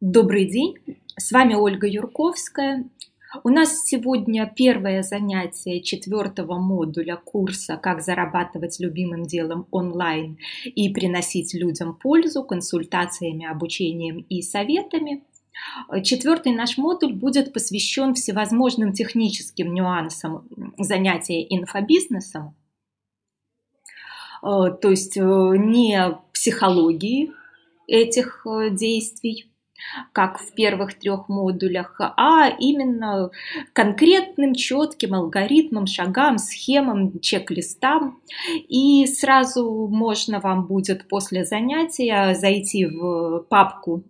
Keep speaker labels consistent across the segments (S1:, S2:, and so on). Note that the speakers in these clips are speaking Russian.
S1: Добрый день, с вами Ольга Юрковская. У нас сегодня первое занятие четвертого модуля курса «Как зарабатывать любимым делом онлайн и приносить людям пользу консультациями, обучением и советами». Четвертый наш модуль будет посвящен всевозможным техническим нюансам занятия инфобизнесом, э, то есть э, не психологии этих э, действий, как в первых трех модулях, а именно конкретным, четким алгоритмам, шагам, схемам, чек-листам. И сразу можно вам будет после занятия зайти в папку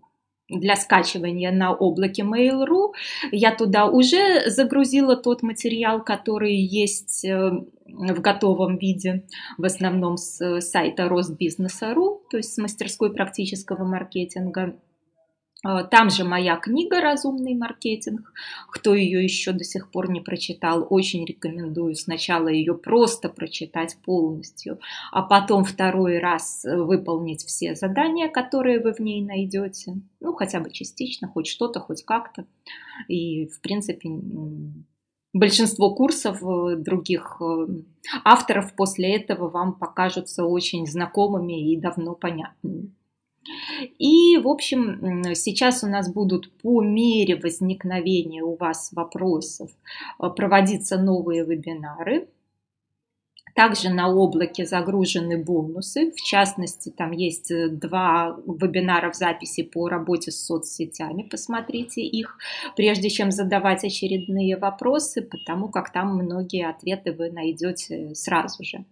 S1: для скачивания на облаке Mail.ru. Я туда уже загрузила тот материал, который есть э, в готовом виде, в основном с сайта Ростбизнеса.ру, то есть с мастерской практического маркетинга. А, там же моя книга «Разумный маркетинг». Кто ее еще до сих пор не прочитал, очень рекомендую сначала ее просто прочитать полностью, а потом второй раз выполнить все задания, которые вы в ней найдете. Ну, хотя бы частично, хоть что-то, хоть как-то. И, в принципе, большинство курсов э, других э, авторов после этого вам покажутся очень знакомыми и давно понятными. И, в общем, сейчас у нас будут по мере возникновения у вас вопросов э, проводиться новые вебинары. Также на облаке загружены бонусы. В частности, там есть э, два вебинара в записи по работе с соцсетями. Посмотрите их, прежде чем задавать очередные вопросы, потому как там многие ответы вы найдете сразу же.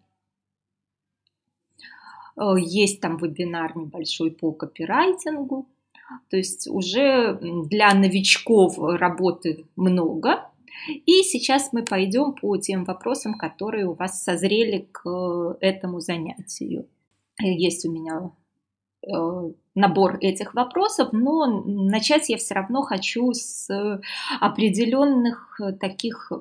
S1: Э, есть там вебинар небольшой по копирайтингу. То есть уже для новичков работы много. И сейчас мы пойдем по тем вопросам, которые у вас созрели к этому занятию. Есть у меня э, набор этих вопросов, но начать я все равно хочу с определенных таких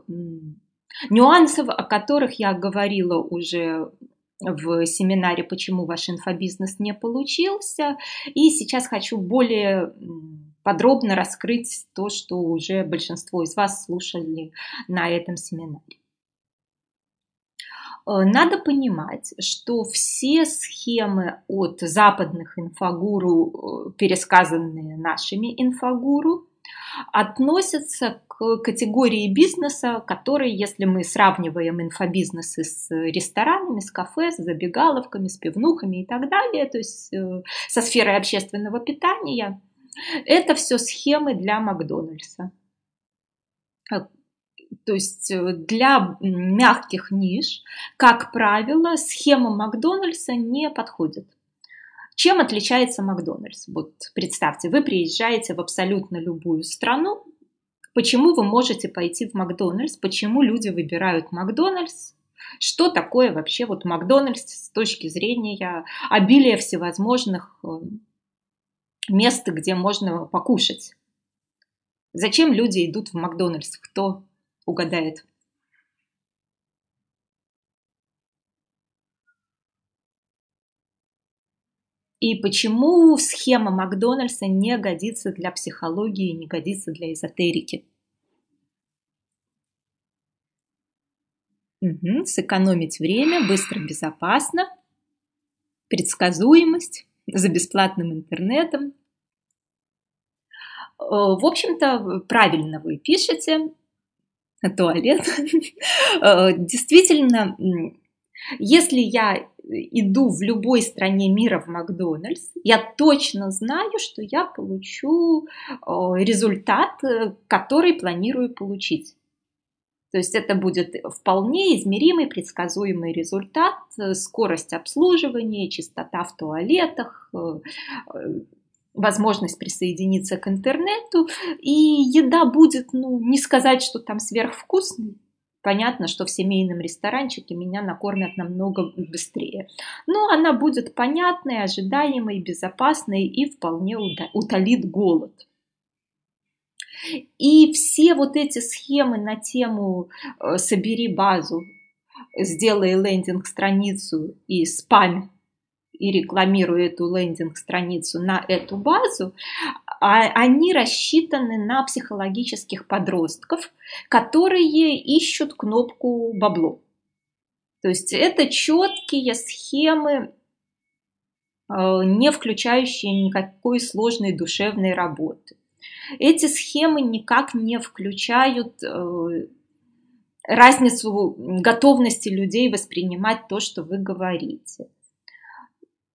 S1: нюансов, о которых я говорила уже в семинаре «Почему ваш инфобизнес не получился». И сейчас хочу более подробно раскрыть то, что уже большинство из вас слушали на этом семинаре. Э, надо понимать, что все схемы от западных инфогуру, э, пересказанные нашими инфогуру, относятся категории бизнеса, который, если мы сравниваем инфобизнесы с ресторанами, с кафе, с забегаловками, с пивнухами и так далее, то есть э, со сферой общественного питания, это все схемы для Макдональдса. Э, то есть э, для мягких ниш, как правило, схема Макдональдса не подходит. Чем отличается Макдональдс? Вот представьте, вы приезжаете в абсолютно любую страну, почему вы можете пойти в Макдональдс, почему люди выбирают Макдональдс, что такое вообще вот Макдональдс с точки зрения обилия всевозможных э, мест, где можно покушать. Зачем люди идут в Макдональдс? Кто угадает? И почему схема Макдональдса не годится для психологии, не годится для эзотерики? Угу, сэкономить время, быстро, безопасно, предсказуемость за бесплатным интернетом. Э, в общем-то, правильно вы пишете, туалет. Э, действительно, если я иду в любой стране мира в Макдональдс, я точно знаю, что я получу результат, э, который планирую получить. То есть это будет вполне измеримый, предсказуемый результат, э, скорость обслуживания, чистота в туалетах, э, возможность присоединиться к интернету, и еда будет, ну, не сказать, что там сверхвкусной, Понятно, что в семейном ресторанчике меня накормят намного быстрее. Но она будет понятной, ожидаемой, безопасной и вполне утолит голод. И все вот эти схемы на тему э, «собери базу», «сделай лендинг-страницу» и «спам» и рекламирую эту лендинг-страницу на эту базу, а они рассчитаны на психологических подростков, которые ищут кнопку бабло. То есть это четкие схемы, э, не включающие никакой сложной душевной работы. Эти схемы никак не включают э, разницу готовности людей воспринимать то, что вы говорите.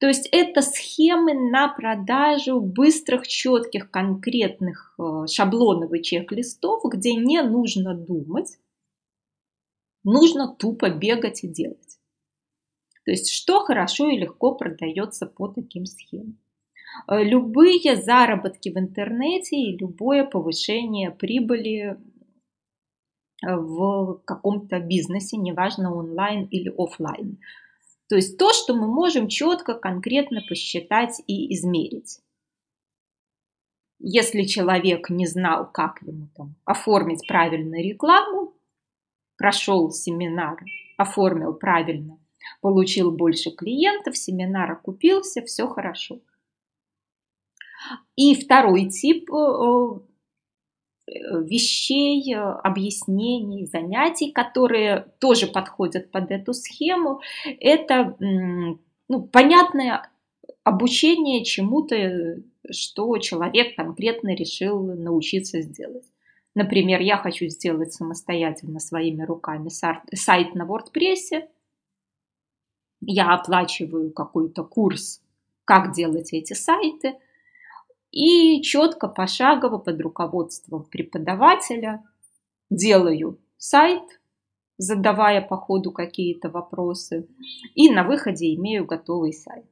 S1: То есть это схемы на продажу быстрых, четких, конкретных э, шаблонов и чек-листов, где не нужно думать, нужно тупо бегать и делать. То есть что хорошо и легко продается по таким схемам. Э, любые заработки в интернете и любое повышение прибыли э, в каком-то бизнесе, неважно онлайн или офлайн – то есть то, что мы можем четко, конкретно посчитать и измерить. Если человек не знал, как ему там оформить правильно рекламу, прошел семинар, оформил правильно, получил больше клиентов, семинар окупился, все хорошо. И второй тип э, Э, вещей, э, объяснений, занятий, которые тоже подходят под эту схему. Это ну, понятное обучение чему-то, что человек конкретно решил научиться сделать. Например, я хочу сделать самостоятельно своими руками сайт на WordPress. Я оплачиваю какой-то курс, как делать эти сайты – и четко, пошагово под руководством преподавателя делаю сайт, задавая по ходу какие-то вопросы, и на выходе имею готовый сайт.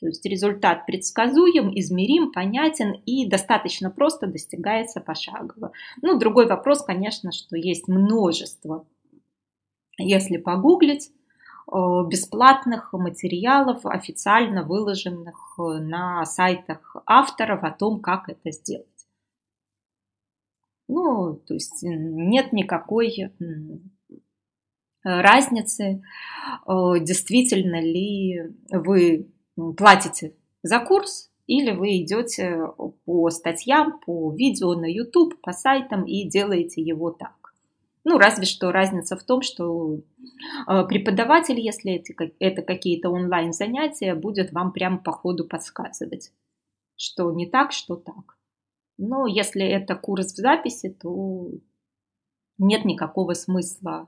S1: То есть результат предсказуем, измерим, понятен и достаточно просто достигается пошагово. Ну, другой вопрос, конечно, что есть множество, если погуглить, бесплатных материалов, официально выложенных э, на сайтах авторов о том, как это сделать. Ну, то есть нет никакой разницы, э, действительно ли вы платите за курс или вы идете по статьям, по видео на YouTube, по сайтам и делаете его так. Ну, разве что разница в том, что э, преподаватель, если это какие-то онлайн-занятия, будет вам прямо по ходу подсказывать, что не так, что так. Но если это курс в записи, то нет никакого смысла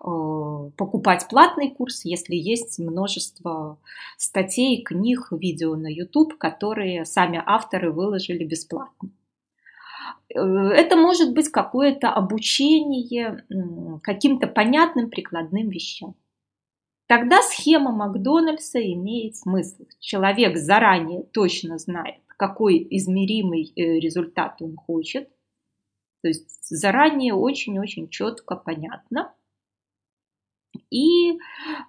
S1: э, покупать платный курс, если есть множество статей, книг, видео на YouTube, которые сами авторы выложили бесплатно. Э, это может быть какое-то обучение каким-то понятным прикладным вещам. Тогда схема Макдональдса имеет смысл. Человек заранее точно знает, какой измеримый э, результат он хочет. То есть заранее очень-очень четко понятно. И, э,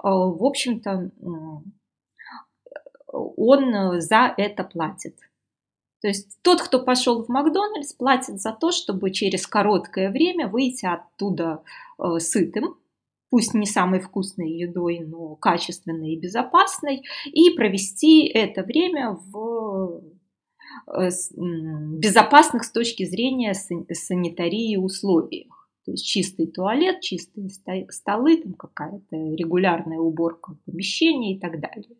S1: в общем-то, он за это платит. То есть тот, кто пошел в Макдональдс, платит за то, чтобы через короткое время выйти оттуда э, сытым, пусть не самой вкусной едой, но качественной и безопасной, и провести это время в э, безопасных с точки зрения санитарии условиях. То есть чистый туалет, чистые столы, там какая-то регулярная уборка помещения и так далее.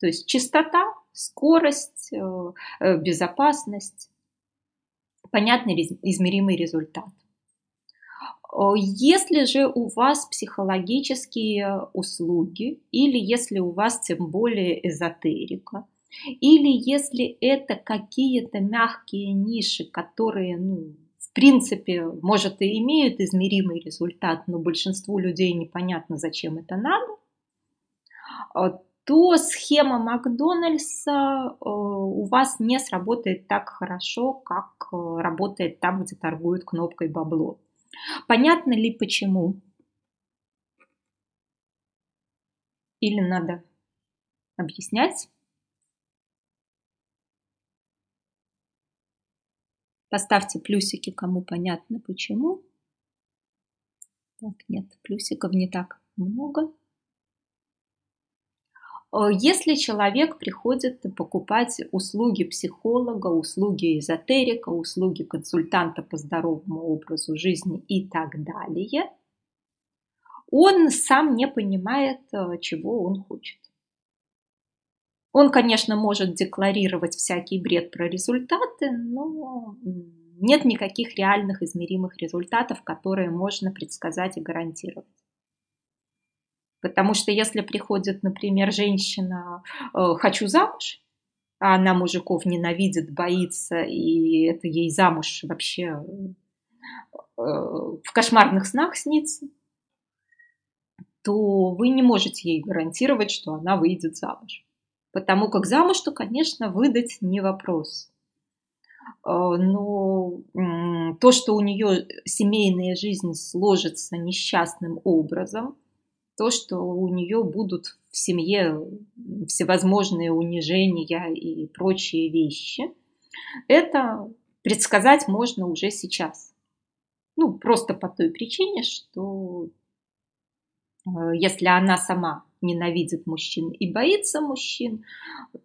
S1: То есть чистота, скорость, э, э, безопасность, понятный измеримый результат. Если же у вас психологические услуги, или если у вас тем более эзотерика, или если это какие-то мягкие ниши, которые, ну, в принципе, может и имеют измеримый результат, но большинству людей непонятно, зачем это надо, то схема Макдональдса э, у вас не сработает так хорошо, как э, работает там, где торгуют кнопкой бабло. Понятно ли почему? Или надо объяснять? Поставьте плюсики, кому понятно почему. Так, нет, плюсиков не так много. Если человек приходит покупать услуги психолога, услуги эзотерика, услуги консультанта по здоровому образу жизни и так далее, он сам не понимает, чего он хочет. Он, конечно, может декларировать всякий бред про результаты, но нет никаких реальных измеримых результатов, которые можно предсказать и гарантировать. Потому что если приходит, например, женщина э, «хочу замуж», а она мужиков ненавидит, боится, и это ей замуж вообще э, в кошмарных снах снится, то вы не можете ей гарантировать, что она выйдет замуж. Потому как замуж-то, конечно, выдать не вопрос. А, но то, что у нее семейная жизнь сложится несчастным образом, то, что у нее будут в семье всевозможные унижения и прочие вещи, это предсказать можно уже сейчас. Ну, просто по той причине, что если она сама ненавидит мужчин и боится мужчин,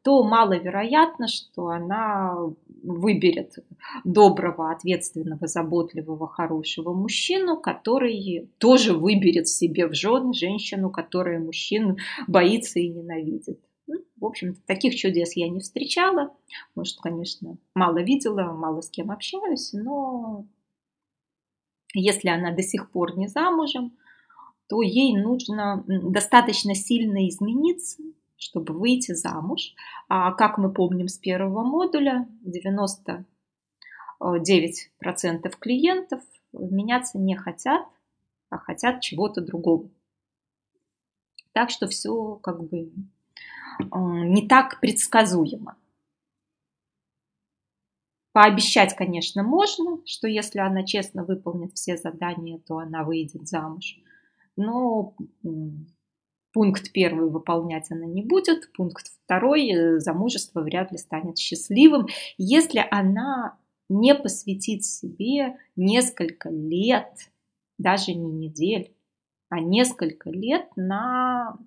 S1: то маловероятно, что она выберет доброго, ответственного, заботливого, хорошего мужчину, который тоже выберет себе в жены женщину, которая мужчин боится и ненавидит. Ну, в общем, таких чудес я не встречала. Может, конечно, мало видела, мало с кем общаюсь, но если она до сих пор не замужем, то ей нужно достаточно сильно измениться, чтобы выйти замуж. А как мы помним с первого модуля, 99% клиентов меняться не хотят, а хотят чего-то другого. Так что все как бы не так предсказуемо. Пообещать, конечно, можно, что если она честно выполнит все задания, то она выйдет замуж но пункт первый выполнять она не будет, пункт второй э, замужество вряд ли станет счастливым, если она не посвятит себе несколько лет, даже не недель, а несколько лет на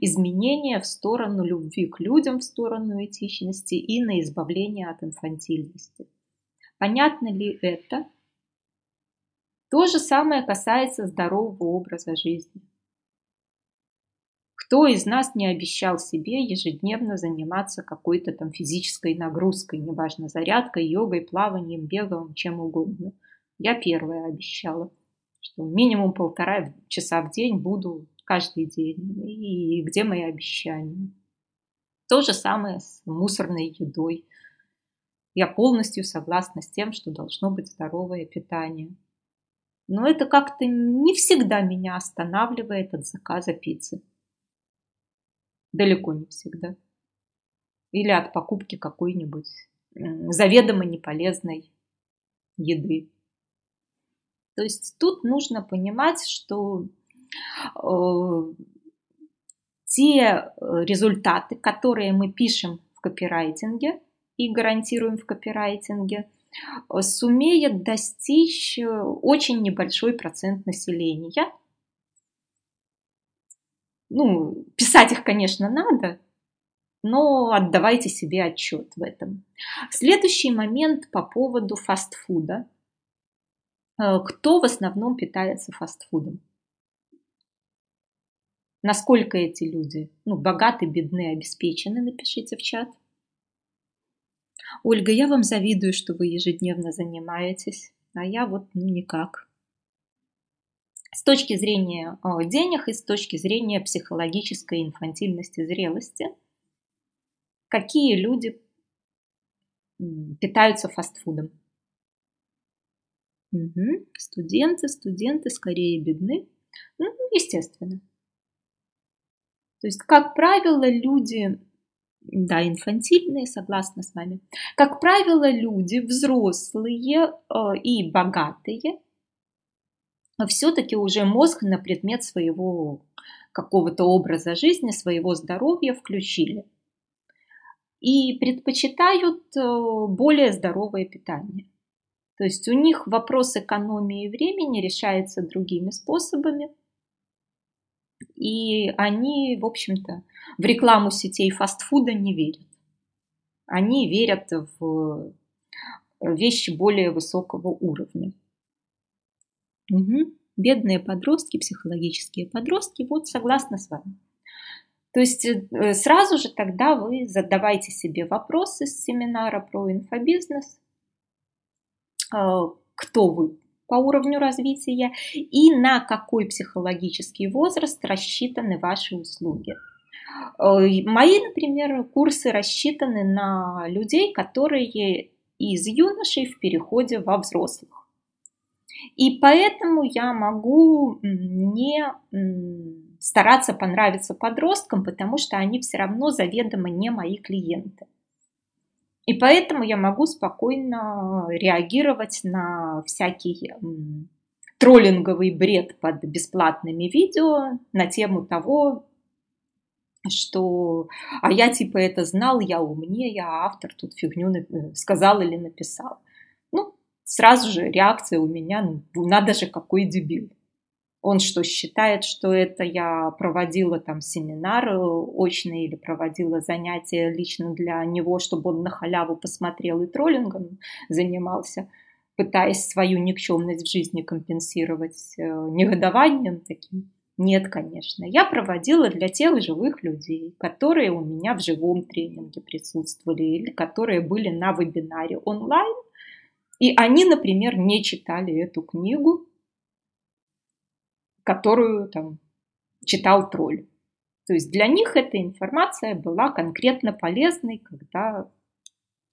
S1: изменения в сторону любви к людям, в сторону этичности и на избавление от инфантильности. Понятно ли это? То же самое касается здорового образа жизни. Кто из нас не обещал себе ежедневно заниматься какой-то там физической нагрузкой, неважно, зарядкой, йогой, плаванием, бегом, чем угодно. Я первая обещала, что минимум полтора часа в день буду каждый день. И где мои обещания? То же самое с мусорной едой. Я полностью согласна с тем, что должно быть здоровое питание. Но это как-то не всегда меня останавливает от заказа пиццы. Далеко не всегда. Или от покупки какой-нибудь заведомо неполезной еды. То есть тут нужно понимать, что э, те результаты, которые мы пишем в копирайтинге и гарантируем в копирайтинге, сумеет достичь э, очень небольшой процент населения. Ну, писать их, конечно, надо, но отдавайте себе отчет в этом. Следующий момент по поводу фастфуда. Э, кто в основном питается фастфудом? Насколько эти люди ну, богаты, бедны, обеспечены, напишите в чат. Ольга, я вам завидую, что вы ежедневно занимаетесь, а я вот ну никак. С точки зрения денег и с точки зрения психологической инфантильности зрелости, какие люди питаются фастфудом? Угу. Студенты, студенты скорее бедны. Ну, естественно. То есть, как правило, люди да, инфантильные, согласна с вами. Как правило, люди взрослые э, и богатые все-таки уже мозг на предмет своего какого-то образа жизни, своего здоровья включили. И предпочитают э, более здоровое питание. То есть у них вопрос экономии времени решается другими способами. И они, в общем-то, в рекламу сетей фастфуда не верят. Они верят в вещи более высокого уровня. Угу. Бедные подростки, психологические подростки, вот согласна с вами. То есть э, сразу же тогда вы задавайте себе вопросы с семинара про инфобизнес. Э, кто вы по уровню развития и на какой психологический возраст рассчитаны ваши услуги. Э, мои, например, курсы рассчитаны на людей, которые из юношей в переходе во взрослых. И поэтому я могу не стараться понравиться подросткам, потому что они все равно заведомо не мои клиенты. И поэтому я могу спокойно реагировать на всякий троллинговый бред под бесплатными видео на тему того, что а я типа это знал, я умнее, а автор тут фигню э, сказал или написал. Ну, сразу же реакция у меня, ну, надо же, какой дебил. Он что, считает, что это я проводила там семинар очный или проводила занятия лично для него, чтобы он на халяву посмотрел и троллингом занимался, пытаясь свою никчемность в жизни компенсировать э, негодованием таким? Нет, конечно. Я проводила для тех живых людей, которые у меня в живом тренинге присутствовали или которые были на вебинаре онлайн. И они, например, не читали эту книгу, которую там читал тролль. То есть для них эта информация была конкретно полезной, когда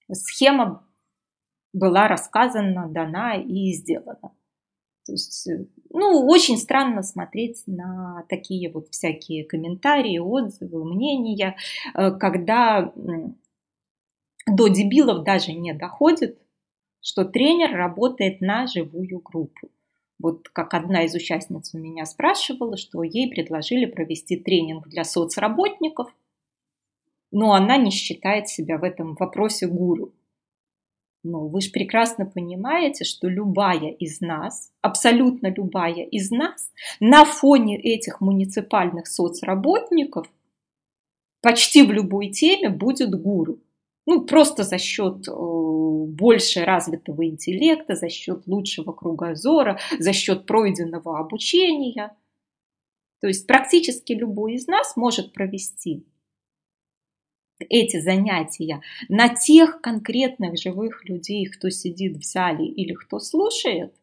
S1: схема была рассказана, дана и сделана. То есть, ну, очень странно смотреть на такие вот всякие комментарии, отзывы, мнения, э, когда до дебилов даже не доходит, что тренер работает на живую группу. Вот как одна из участниц у меня спрашивала, что ей предложили провести тренинг для соцработников, но она не считает себя в этом вопросе гуру. Но вы же прекрасно понимаете, что любая из нас, абсолютно любая из нас, на фоне этих муниципальных соцработников почти в любой теме будет гуру. Ну, просто за счет э, больше развитого интеллекта, за счет лучшего кругозора, за счет пройденного обучения. То есть практически любой из нас может провести эти занятия на тех конкретных живых людей, кто сидит в зале или кто слушает,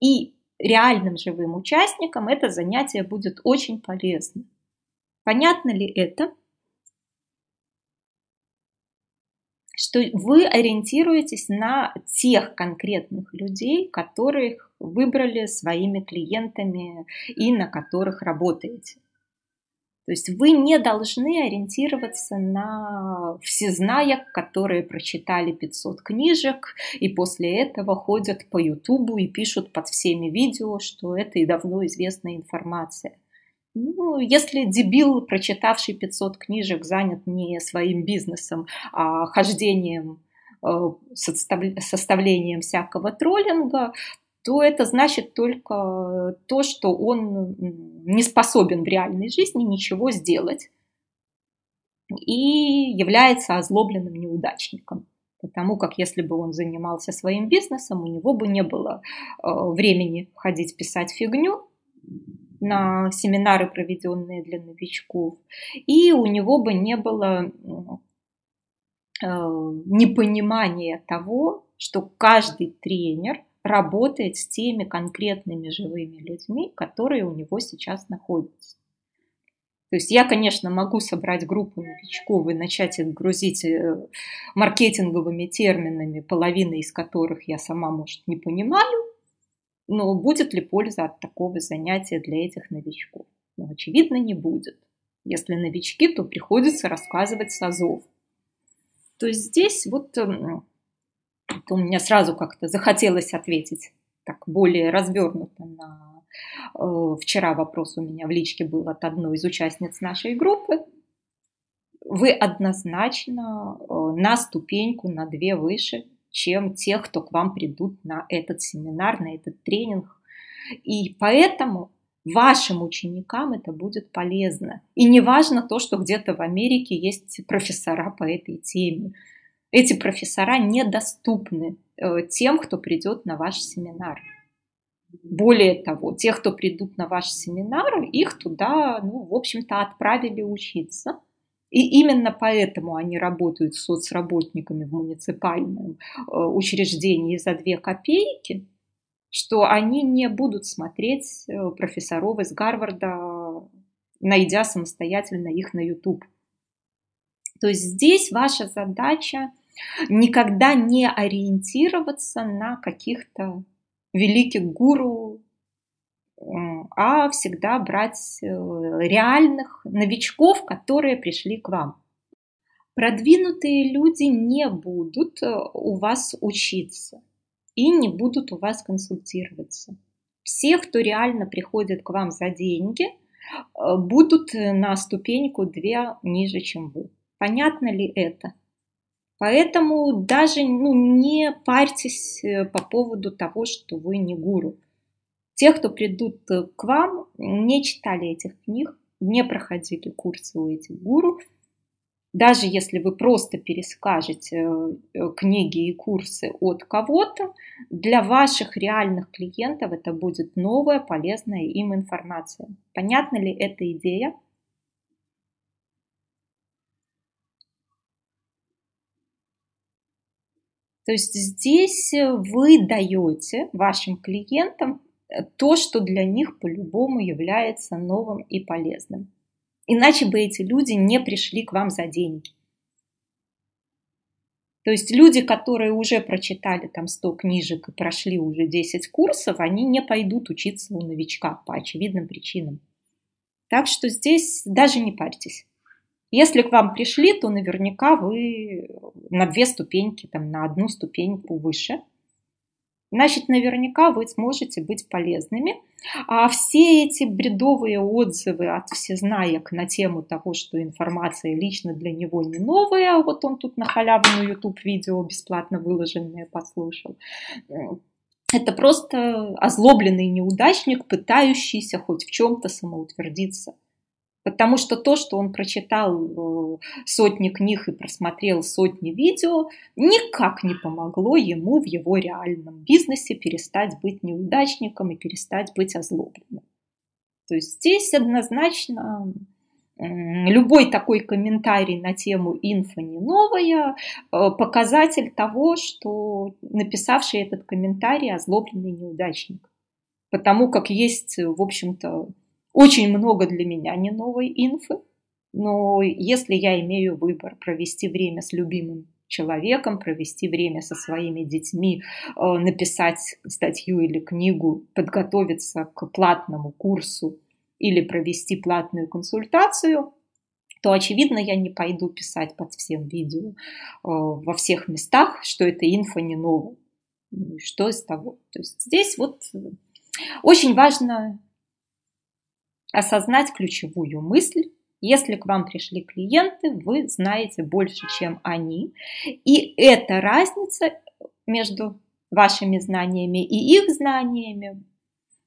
S1: и реальным живым участникам это занятие будет очень полезно. Понятно ли это? Что вы ориентируетесь на тех конкретных людей, которых выбрали своими клиентами и на которых работаете. То есть вы не должны ориентироваться на всезнаек, которые прочитали 500 книжек и после этого ходят по Ютубу и пишут под всеми видео, что это и давно известная информация. Ну, если дебил, прочитавший 500 книжек, занят не своим бизнесом, а хождением, э, составлением всякого троллинга, то это значит только то, что он не способен в реальной жизни ничего сделать и является озлобленным неудачником. Потому как если бы он занимался своим бизнесом, у него бы не было э, времени ходить писать фигню, на семинары, проведенные для новичков, и у него бы не было э, непонимания того, что каждый тренер работает с теми конкретными живыми людьми, которые у него сейчас находятся. То есть я, конечно, могу собрать группу новичков и начать их грузить э, маркетинговыми терминами, половина из которых я сама, может, не понимаю, но будет ли польза от такого занятия для этих новичков? Ну, очевидно, не будет. Если новички, то приходится рассказывать с. То есть здесь вот эм, у меня сразу как-то захотелось ответить так более развернуто на э, вчера вопрос у меня в личке был от одной из участниц нашей группы. Вы однозначно э, на ступеньку, на две выше чем тех, кто к вам придут на этот семинар, на этот тренинг. И поэтому Вашим ученикам это будет полезно. И не важно то, что где-то в Америке есть профессора по этой теме. Эти профессора недоступны э, тем, кто придет на ваш семинар. Более того, тех, кто придут на ваш семинар, их туда, ну, в общем-то, отправили учиться. И именно поэтому они работают с соцработниками в муниципальном э, учреждении за две копейки, что они не будут смотреть э, профессоров из Гарварда, найдя самостоятельно их на YouTube. То есть здесь ваша задача никогда не ориентироваться на каких-то великих гуру, а всегда брать э, реальных новичков, которые пришли к вам. Продвинутые люди не будут э, у вас учиться и не будут у вас консультироваться. Все, кто реально приходит к вам за деньги, э, будут на ступеньку две ниже, чем вы. Понятно ли это? Поэтому даже ну, не парьтесь по поводу того, что вы не гуру. Те, кто придут э, к вам, не читали этих книг, не проходили курсы у этих гуру. Даже если вы просто перескажете э, книги и курсы от кого-то, для ваших реальных клиентов это будет новая, полезная им информация. Понятна ли эта идея? То есть здесь вы даете вашим клиентам то, что для них по-любому является новым и полезным. Иначе бы эти люди не пришли к вам за деньги. То есть люди, которые уже прочитали там 100 книжек и прошли уже 10 курсов, они не пойдут учиться у новичка по очевидным причинам. Так что здесь даже не парьтесь. Если к вам пришли, то наверняка вы на две ступеньки, там, на одну ступеньку выше. Значит, наверняка вы сможете быть полезными. А все эти бредовые отзывы от всезнаек на тему того, что информация лично для него не новая, вот он тут на халявную YouTube-видео бесплатно выложенное послушал, это просто озлобленный неудачник, пытающийся хоть в чем-то самоутвердиться. Потому что то, что он прочитал э, сотни книг и просмотрел сотни видео, никак не помогло ему в его реальном бизнесе перестать быть неудачником и перестать быть озлобленным. То есть здесь однозначно любой такой комментарий на тему инфо не новая, э, показатель того, что написавший этот комментарий озлобленный неудачник. Потому как есть, в общем-то, очень много для меня не новой инфы, но если я имею выбор провести время с любимым человеком, провести время со своими детьми, э, написать статью или книгу, подготовиться к платному курсу или провести платную консультацию, то, очевидно, я не пойду писать под всем видео э, во всех местах, что это инфа не новая. Ну что из того? То есть здесь вот очень важно осознать ключевую мысль. Если к вам пришли клиенты, вы знаете больше, чем они. И эта разница между вашими знаниями и их знаниями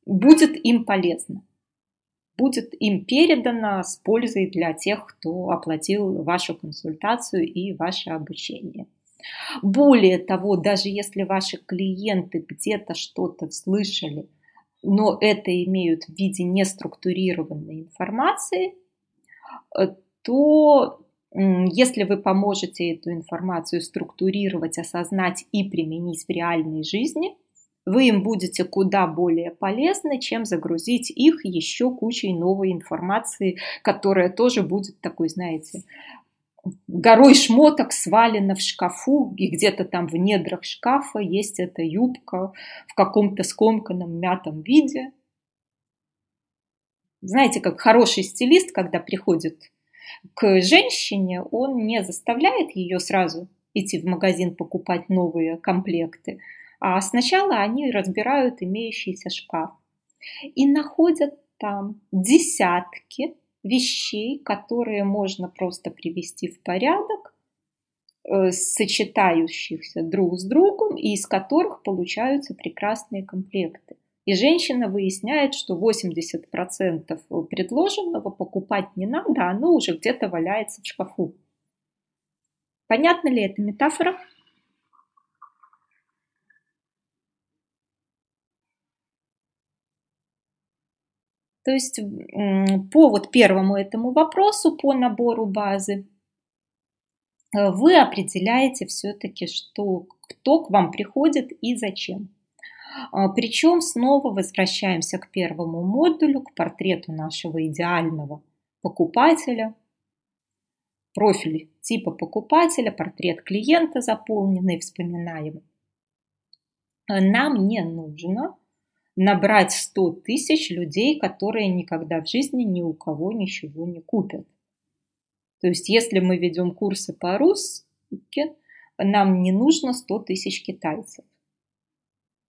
S1: будет им полезна. Будет им передана с пользой для тех, кто оплатил вашу консультацию и ваше обучение. Более того, даже если ваши клиенты где-то что-то слышали – но это имеют в виде неструктурированной информации, э, то если вы поможете эту информацию структурировать, осознать и применить в реальной жизни, вы им будете куда более полезны, чем загрузить их еще кучей новой информации, которая тоже будет такой, знаете, горой шмоток свалено в шкафу, и где-то там в недрах шкафа есть эта юбка в каком-то скомканном мятом виде. Знаете, как хороший стилист, когда приходит к женщине, он не заставляет ее сразу идти в магазин покупать новые комплекты, а сначала они разбирают имеющийся шкаф и находят там десятки вещей, которые можно просто привести в порядок, э, сочетающихся друг с другом и из которых получаются прекрасные комплекты. И женщина выясняет, что 80% предложенного покупать не надо, оно уже где-то валяется в шкафу. Понятна ли эта метафора? То есть по вот первому этому вопросу, по набору базы, э, вы определяете все-таки, что кто к вам приходит и зачем. А, Причем снова возвращаемся к первому модулю, к портрету нашего идеального покупателя. Профиль типа покупателя, портрет клиента заполненный, вспоминаем. Нам не нужно набрать 100 тысяч людей, которые никогда в жизни ни у кого ничего не купят. То есть, если мы ведем курсы по-русски, нам не нужно 100 тысяч китайцев.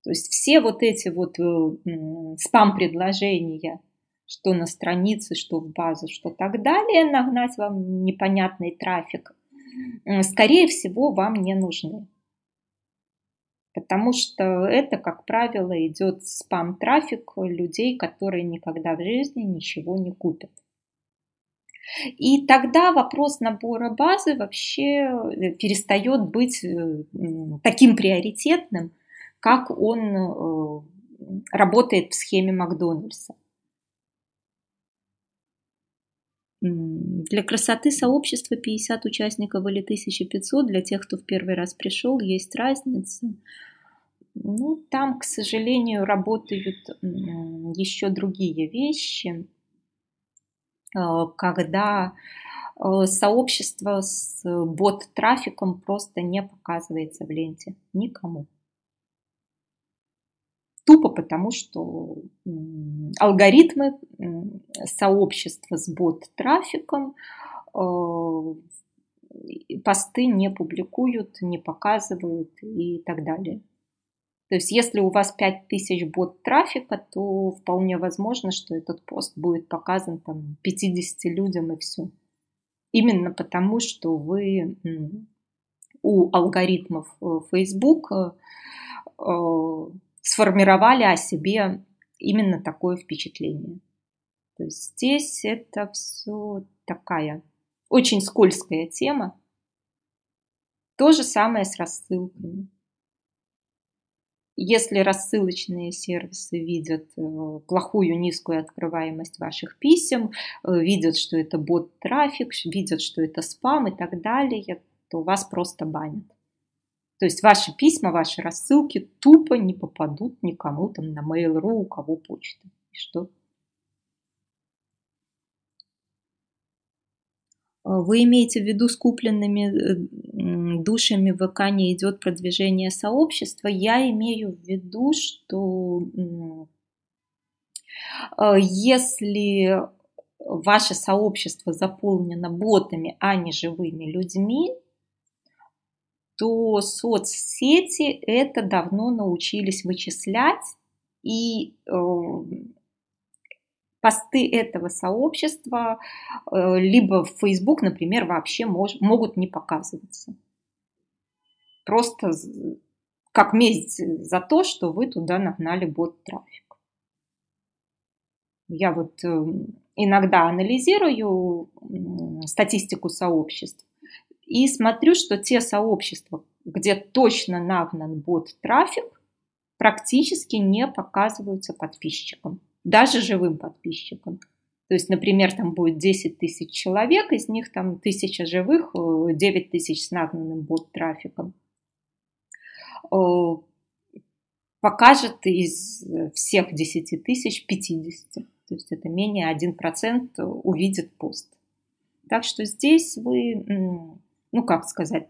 S1: То есть все вот эти вот э, спам-предложения, что на странице, что в базу, что так далее, нагнать вам непонятный трафик, скорее всего, вам не нужны. Потому что это, как правило, идет спам-трафик людей, которые никогда в жизни ничего не купят. И тогда вопрос набора базы вообще э, перестает быть э, таким приоритетным, как он э, работает в схеме Макдональдса. Для красоты сообщества 50 участников или 1500. Для тех, кто в первый раз пришел, есть разница. Ну, там, к сожалению, работают еще другие вещи, э, когда э, сообщество с бот-трафиком просто не показывается в ленте никому. Тупо потому, что алгоритмы сообщества с бот-трафиком э, посты не публикуют, не показывают и так далее. То есть если у вас 5000 бот-трафика, то вполне возможно, что этот пост будет показан там 50 людям и все. Именно потому, что вы у алгоритмов э, Facebook э, сформировали о себе именно такое впечатление. То есть здесь это все такая очень скользкая тема. То же самое с рассылками. Если рассылочные сервисы видят э, плохую низкую открываемость ваших писем, э, видят, что это бот-трафик, видят, что это спам и так далее, то вас просто банят. То есть ваши письма, ваши рассылки тупо не попадут никому там на Mail.ru, у кого почта. И что? А вы имеете в виду с купленными э, душами в ВК не идет продвижение сообщества? Я имею в виду, что а, если ваше сообщество заполнено ботами, а не живыми людьми, то соцсети это давно научились вычислять, и э, посты этого сообщества э, либо в Facebook, например, вообще мож, могут не показываться. Просто как месть за то, что вы туда нагнали бот-трафик. Я вот э, иногда анализирую статистику сообществ и смотрю, что те сообщества, где точно нагнан бот-трафик, практически не показываются подписчикам, даже живым подписчикам. То есть, например, там будет 10 тысяч человек, из них там тысяча живых, 9 э, тысяч с нагнанным бот-трафиком. Э, покажет из всех 10 тысяч 50. То есть это менее 1% увидит пост. Так что здесь вы ну как сказать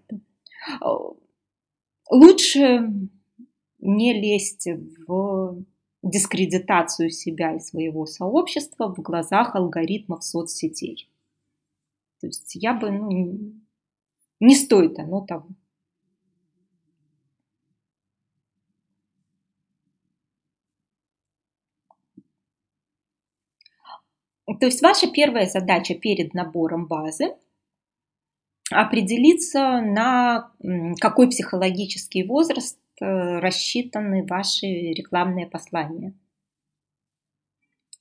S1: лучше не лезть в дискредитацию себя и своего сообщества в глазах алгоритмов соцсетей. То есть я бы, ну, не стоит оно того. То есть ваша первая задача перед набором базы определиться, на какой психологический возраст э, рассчитаны ваши рекламные послания.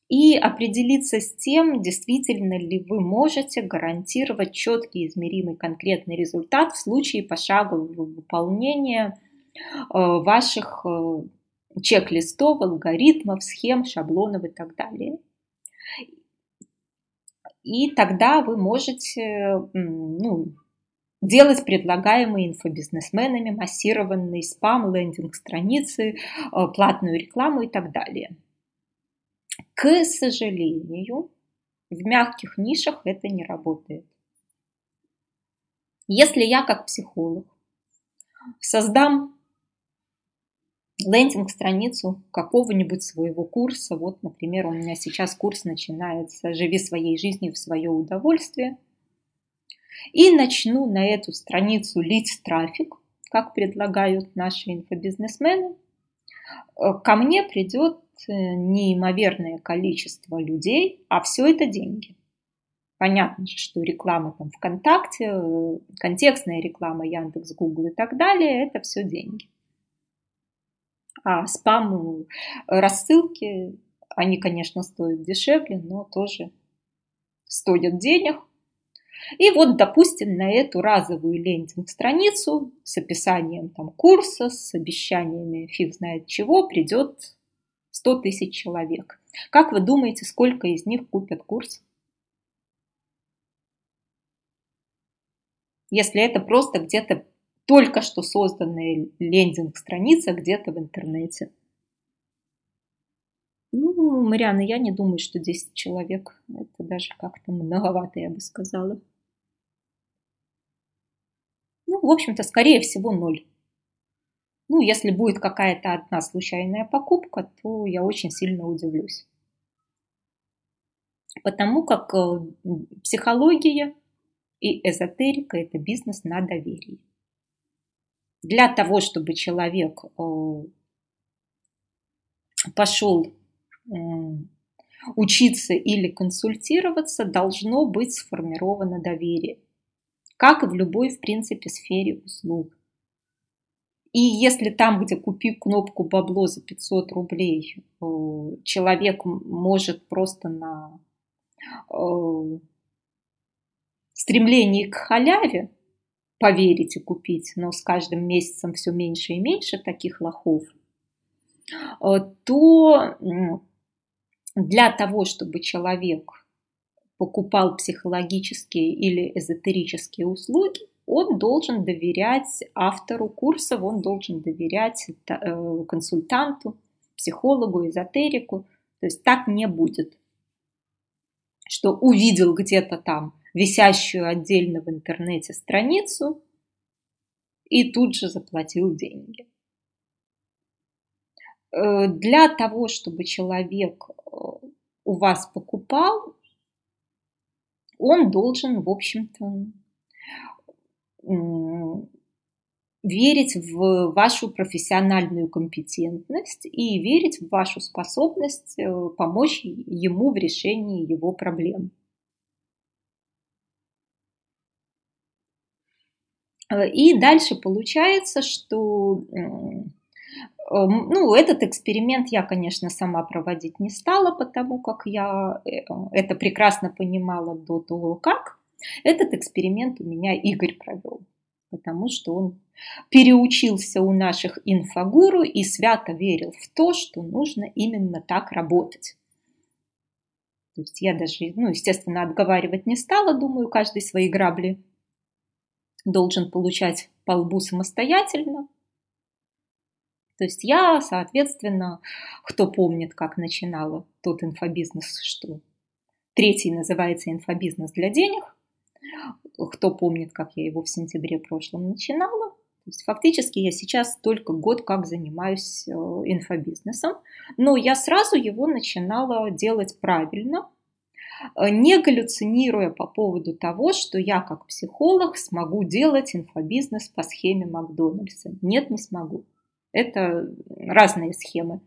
S1: и определиться с тем, действительно ли вы можете гарантировать четкий, измеримый, конкретный результат в случае пошагового выполнения э, ваших э, чек-листов, алгоритмов, схем, шаблонов и так далее. И тогда вы можете ну, делать предлагаемые инфобизнесменами массированный спам, лендинг-страницы, э, платную рекламу и так далее. К сожалению, в мягких нишах это не работает. Если я как психолог создам лендинг-страницу какого-нибудь своего курса, вот, например, у меня сейчас курс начинается «Живи своей жизнью в свое удовольствие», и начну на эту страницу лить трафик, как предлагают наши инфобизнесмены, э, ко мне придет э, неимоверное количество людей, а все это деньги. Понятно же, что реклама там ВКонтакте, э, контекстная реклама Яндекс, Google и так далее, это все деньги. А спам рассылки, они, конечно, стоят дешевле, но тоже стоят денег. И вот, допустим, на эту разовую лендинг-страницу с описанием там, курса, с обещаниями фиг знает чего, придет 100 тысяч человек. Как вы думаете, сколько из них купят курс? Если это просто где-то только что созданная лендинг-страница где-то в интернете. Ну, Мариана, я не думаю, что 10 человек. Это даже как-то многовато, я бы сказала. Ну, в общем-то, скорее всего, ноль. Ну, если будет какая-то одна случайная покупка, то я очень сильно удивлюсь. Потому как э, психология и эзотерика – это бизнес на доверии. Для того, чтобы человек э, пошел учиться или консультироваться, должно быть сформировано доверие как и в любой, в принципе, сфере услуг. И если там, где купи кнопку бабло за 500 рублей, э, человек может просто на э, стремлении к халяве поверить и купить, но с каждым месяцем все меньше и меньше таких лохов, э, то для того, чтобы человек покупал психологические или эзотерические услуги, он должен доверять автору курсов, он должен доверять э, консультанту, психологу, эзотерику. То есть так не будет, что увидел где-то там висящую отдельно в интернете страницу и тут же заплатил деньги. Э, для того, чтобы человек э, у вас покупал, он должен, в общем-то, верить в вашу профессиональную компетентность и верить в вашу способность э, помочь ему в решении его проблем. Э, и дальше получается, что Эм, ну, этот эксперимент я, конечно, сама проводить не стала, потому как я э, это прекрасно понимала до того, как. Этот эксперимент у меня Игорь провел, потому что он переучился у наших инфогуру и свято верил в то, что нужно именно так работать. То есть я даже, ну, естественно, отговаривать не стала, думаю, каждый свои грабли должен получать по лбу самостоятельно. То есть я, соответственно, кто помнит, как начинала тот инфобизнес, что третий называется инфобизнес для денег, кто помнит, как я его в сентябре прошлом начинала, то есть фактически я сейчас только год как занимаюсь э, инфобизнесом, но я сразу его начинала делать правильно, не галлюцинируя по поводу того, что я как психолог смогу делать инфобизнес по схеме Макдональдса. Нет, не смогу. Это разные схемы.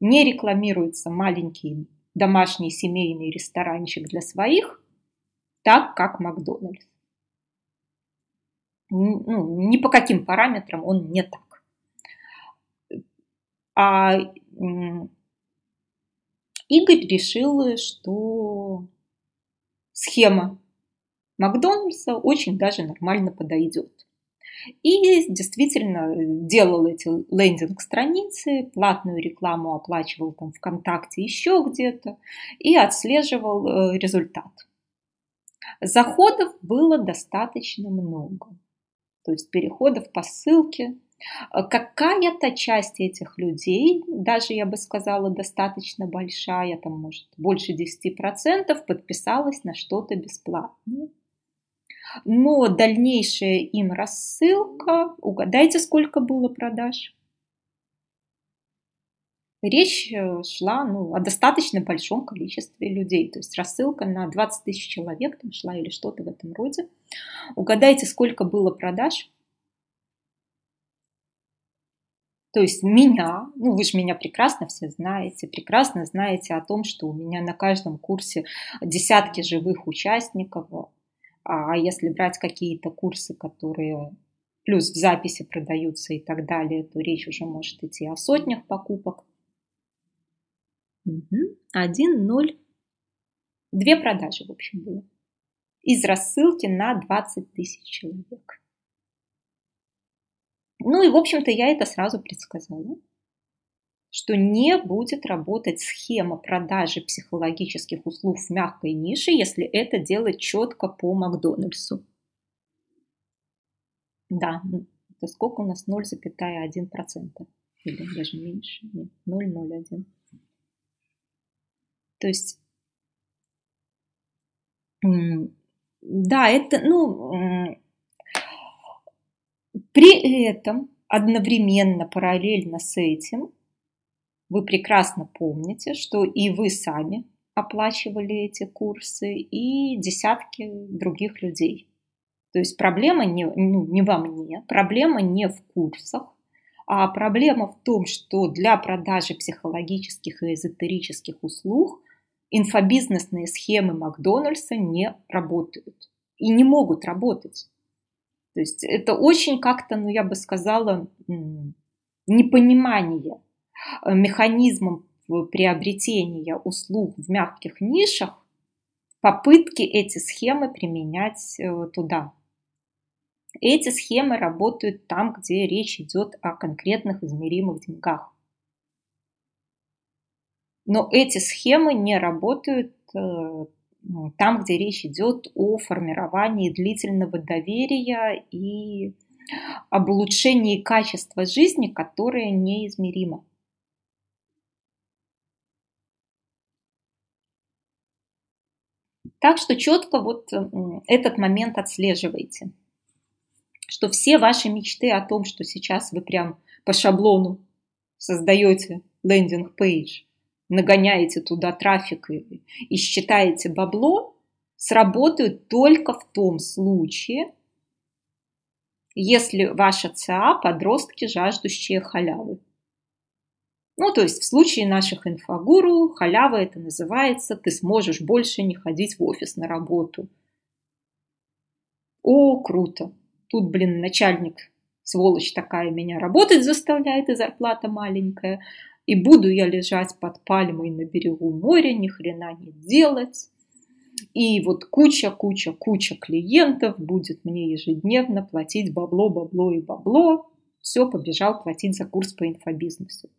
S1: Не рекламируется маленький домашний семейный ресторанчик для своих, так как Макдональдс. Ну, ни по каким параметрам он не так. А Игорь решил, что схема Макдональдса очень даже нормально подойдет. И действительно делал эти лендинг-страницы, платную рекламу оплачивал там ВКонтакте еще где-то и отслеживал э, результат. Заходов было достаточно много. То есть переходов по ссылке. Какая-то часть этих людей, даже я бы сказала достаточно большая, там может больше 10%, подписалась на что-то бесплатное. Но дальнейшая им рассылка, угадайте, сколько было продаж? Речь э, шла ну, о достаточно большом количестве людей. То есть рассылка на 20 тысяч человек там шла или что-то в этом роде. Угадайте, сколько было продаж? То есть меня, ну вы же меня прекрасно все знаете, прекрасно знаете о том, что у меня на каждом курсе десятки живых участников, а если брать какие-то курсы, которые плюс в записи продаются и так далее, то речь уже может идти о сотнях покупок. Один, ноль. Две продажи, в общем, было. Из рассылки на 20 тысяч человек. Ну и, в общем-то, я это сразу предсказала что не будет работать схема продажи психологических услуг в мягкой нише, если это делать четко по Макдональдсу. Да, это сколько у нас? 0,1%. Или даже меньше. Нет, 0,01. То есть, да, это, ну, при этом одновременно, параллельно с этим, вы прекрасно помните, что и вы сами оплачивали эти курсы, и десятки других людей. То есть проблема не, ну, не во мне, проблема не в курсах, а проблема в том, что для продажи психологических и эзотерических услуг инфобизнесные схемы Макдональдса не работают и не могут работать. То есть это очень как-то, ну я бы сказала, непонимание Э, механизмом приобретения услуг в мягких нишах попытки эти схемы применять э, туда. Эти схемы работают там, где речь идет о конкретных измеримых деньгах. Но эти схемы не работают э, там, где речь идет о формировании длительного доверия и об улучшении качества жизни, которое неизмеримо. Так что четко вот этот момент отслеживайте, что все ваши мечты о том, что сейчас вы прям по шаблону создаете лендинг-пейдж, нагоняете туда трафик и, и считаете бабло, сработают только в том случае, если ваша ЦА – подростки, жаждущие халявы. Ну, то есть в случае наших инфогуру халява это называется, ты сможешь больше не ходить в офис на работу. О, круто. Тут, блин, начальник, сволочь такая, меня работать заставляет, и зарплата маленькая. И буду я лежать под пальмой на берегу моря, ни хрена не делать. И вот куча, куча, куча клиентов будет мне ежедневно платить бабло, бабло и бабло. Все, побежал платить за курс по инфобизнесу.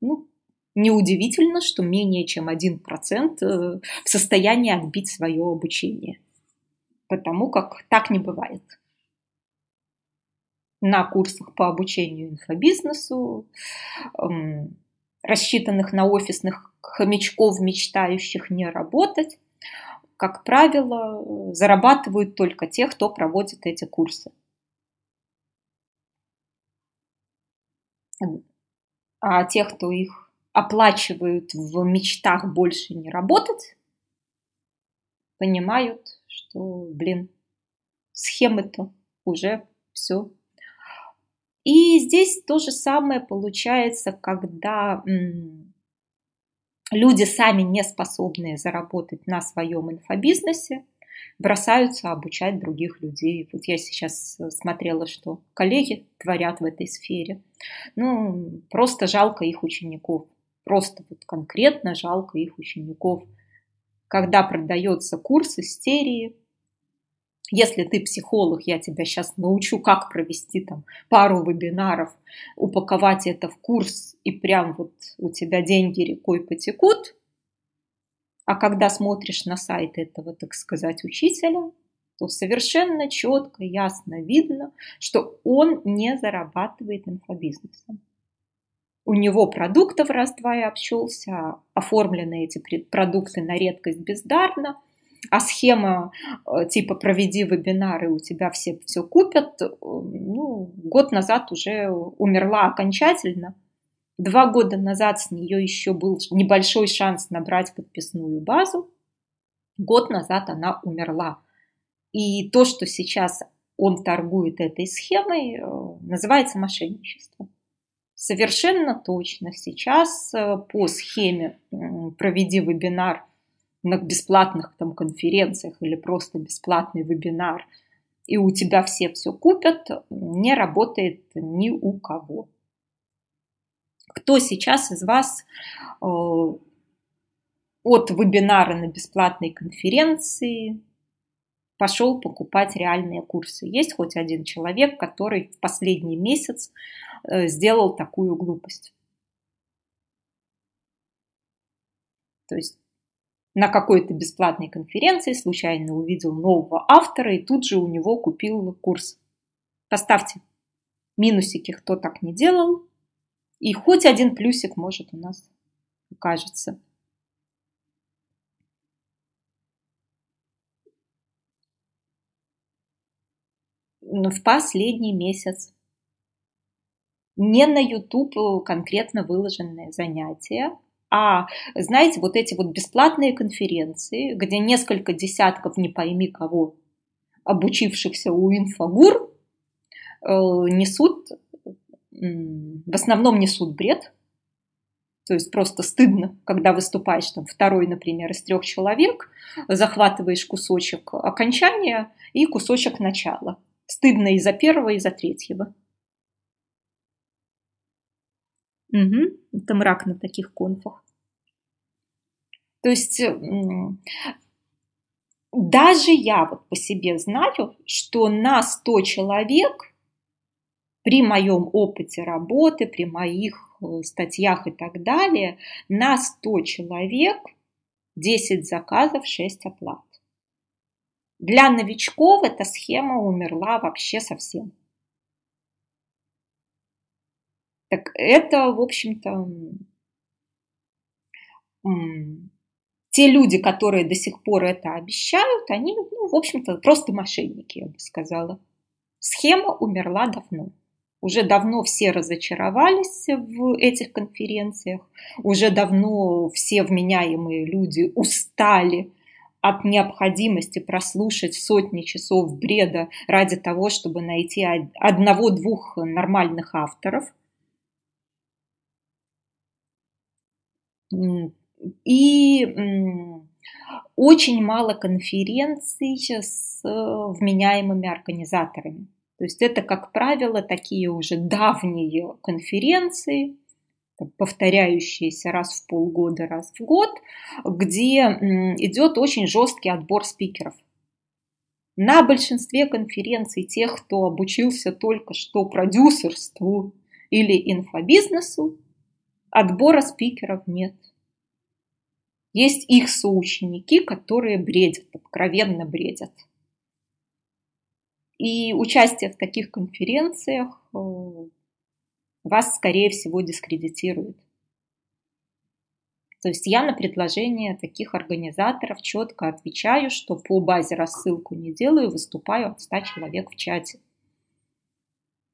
S1: Ну, неудивительно, что менее чем 1% э, в состоянии отбить свое обучение. Потому как так не бывает. На курсах по обучению инфобизнесу, эм, рассчитанных на офисных хомячков, мечтающих не работать, как правило, зарабатывают только те, кто проводит эти курсы. а тех, кто их оплачивают в мечтах больше не работать, понимают, что, блин, схемы-то уже все. И здесь то же самое получается, когда люди сами не способные заработать на своем инфобизнесе, бросаются обучать других людей. Вот я сейчас э, смотрела, что коллеги творят в этой сфере. Ну, просто жалко их учеников. Просто вот конкретно жалко их учеников. Когда продается курс истерии, если ты психолог, я тебя сейчас научу, как провести там пару вебинаров, упаковать это в курс, и прям вот у тебя деньги рекой потекут. А когда смотришь на сайт этого, так сказать, учителя, то совершенно четко, ясно видно, что он не зарабатывает инфобизнесом. У него продуктов раз-два и обчелся, оформлены эти продукты на редкость бездарно – а схема э, типа проведи вебинары, у тебя все все купят, э, ну, год назад уже умерла окончательно. Два года назад с нее еще был небольшой шанс набрать подписную базу. Год назад она умерла. И то, что сейчас он торгует этой схемой, э, называется мошенничество. Совершенно точно сейчас по схеме проведи вебинар на бесплатных там конференциях или просто бесплатный вебинар, и у тебя все все купят, не работает ни у кого. Кто сейчас из вас э, от вебинара на бесплатной конференции пошел покупать реальные курсы? Есть хоть один человек, который в последний месяц э, сделал такую глупость? То есть на какой-то бесплатной конференции случайно увидел нового автора и тут же у него купил курс. Поставьте минусики, кто так не делал. И хоть один плюсик может у нас окажется. В последний месяц не на YouTube конкретно выложенное занятие, а, знаете, вот эти вот бесплатные конференции, где несколько десятков, не пойми кого, обучившихся у инфогур, э, несут, в основном несут бред, то есть просто стыдно, когда выступаешь там второй, например, из трех человек, захватываешь кусочек окончания и кусочек начала. Стыдно и за первого, и за третьего. Угу. Это мрак на таких конфах. То есть даже я вот по себе знаю, что на 100 человек при моем опыте работы, при моих э, статьях и так далее, на 100 человек 10 заказов, 6 оплат. Для новичков эта схема умерла вообще совсем. Так это, в общем-то, те люди, которые до сих пор это обещают, они, ну, в общем-то, просто мошенники, я бы сказала. Схема умерла давно. Уже давно все разочаровались в этих конференциях, уже давно все вменяемые люди устали от необходимости прослушать сотни часов бреда ради того, чтобы найти одного-двух нормальных авторов. И очень мало конференций с вменяемыми организаторами. То есть это, как правило, такие уже давние конференции, повторяющиеся раз в полгода, раз в год, где идет очень жесткий отбор спикеров. На большинстве конференций тех, кто обучился только что продюсерству или инфобизнесу, отбора спикеров нет. Есть их соученики, которые бредят, откровенно бредят. И участие в таких конференциях э, вас, скорее всего, дискредитирует. То есть я на предложение таких организаторов четко отвечаю, что по базе рассылку не делаю, выступаю от 100 человек в чате.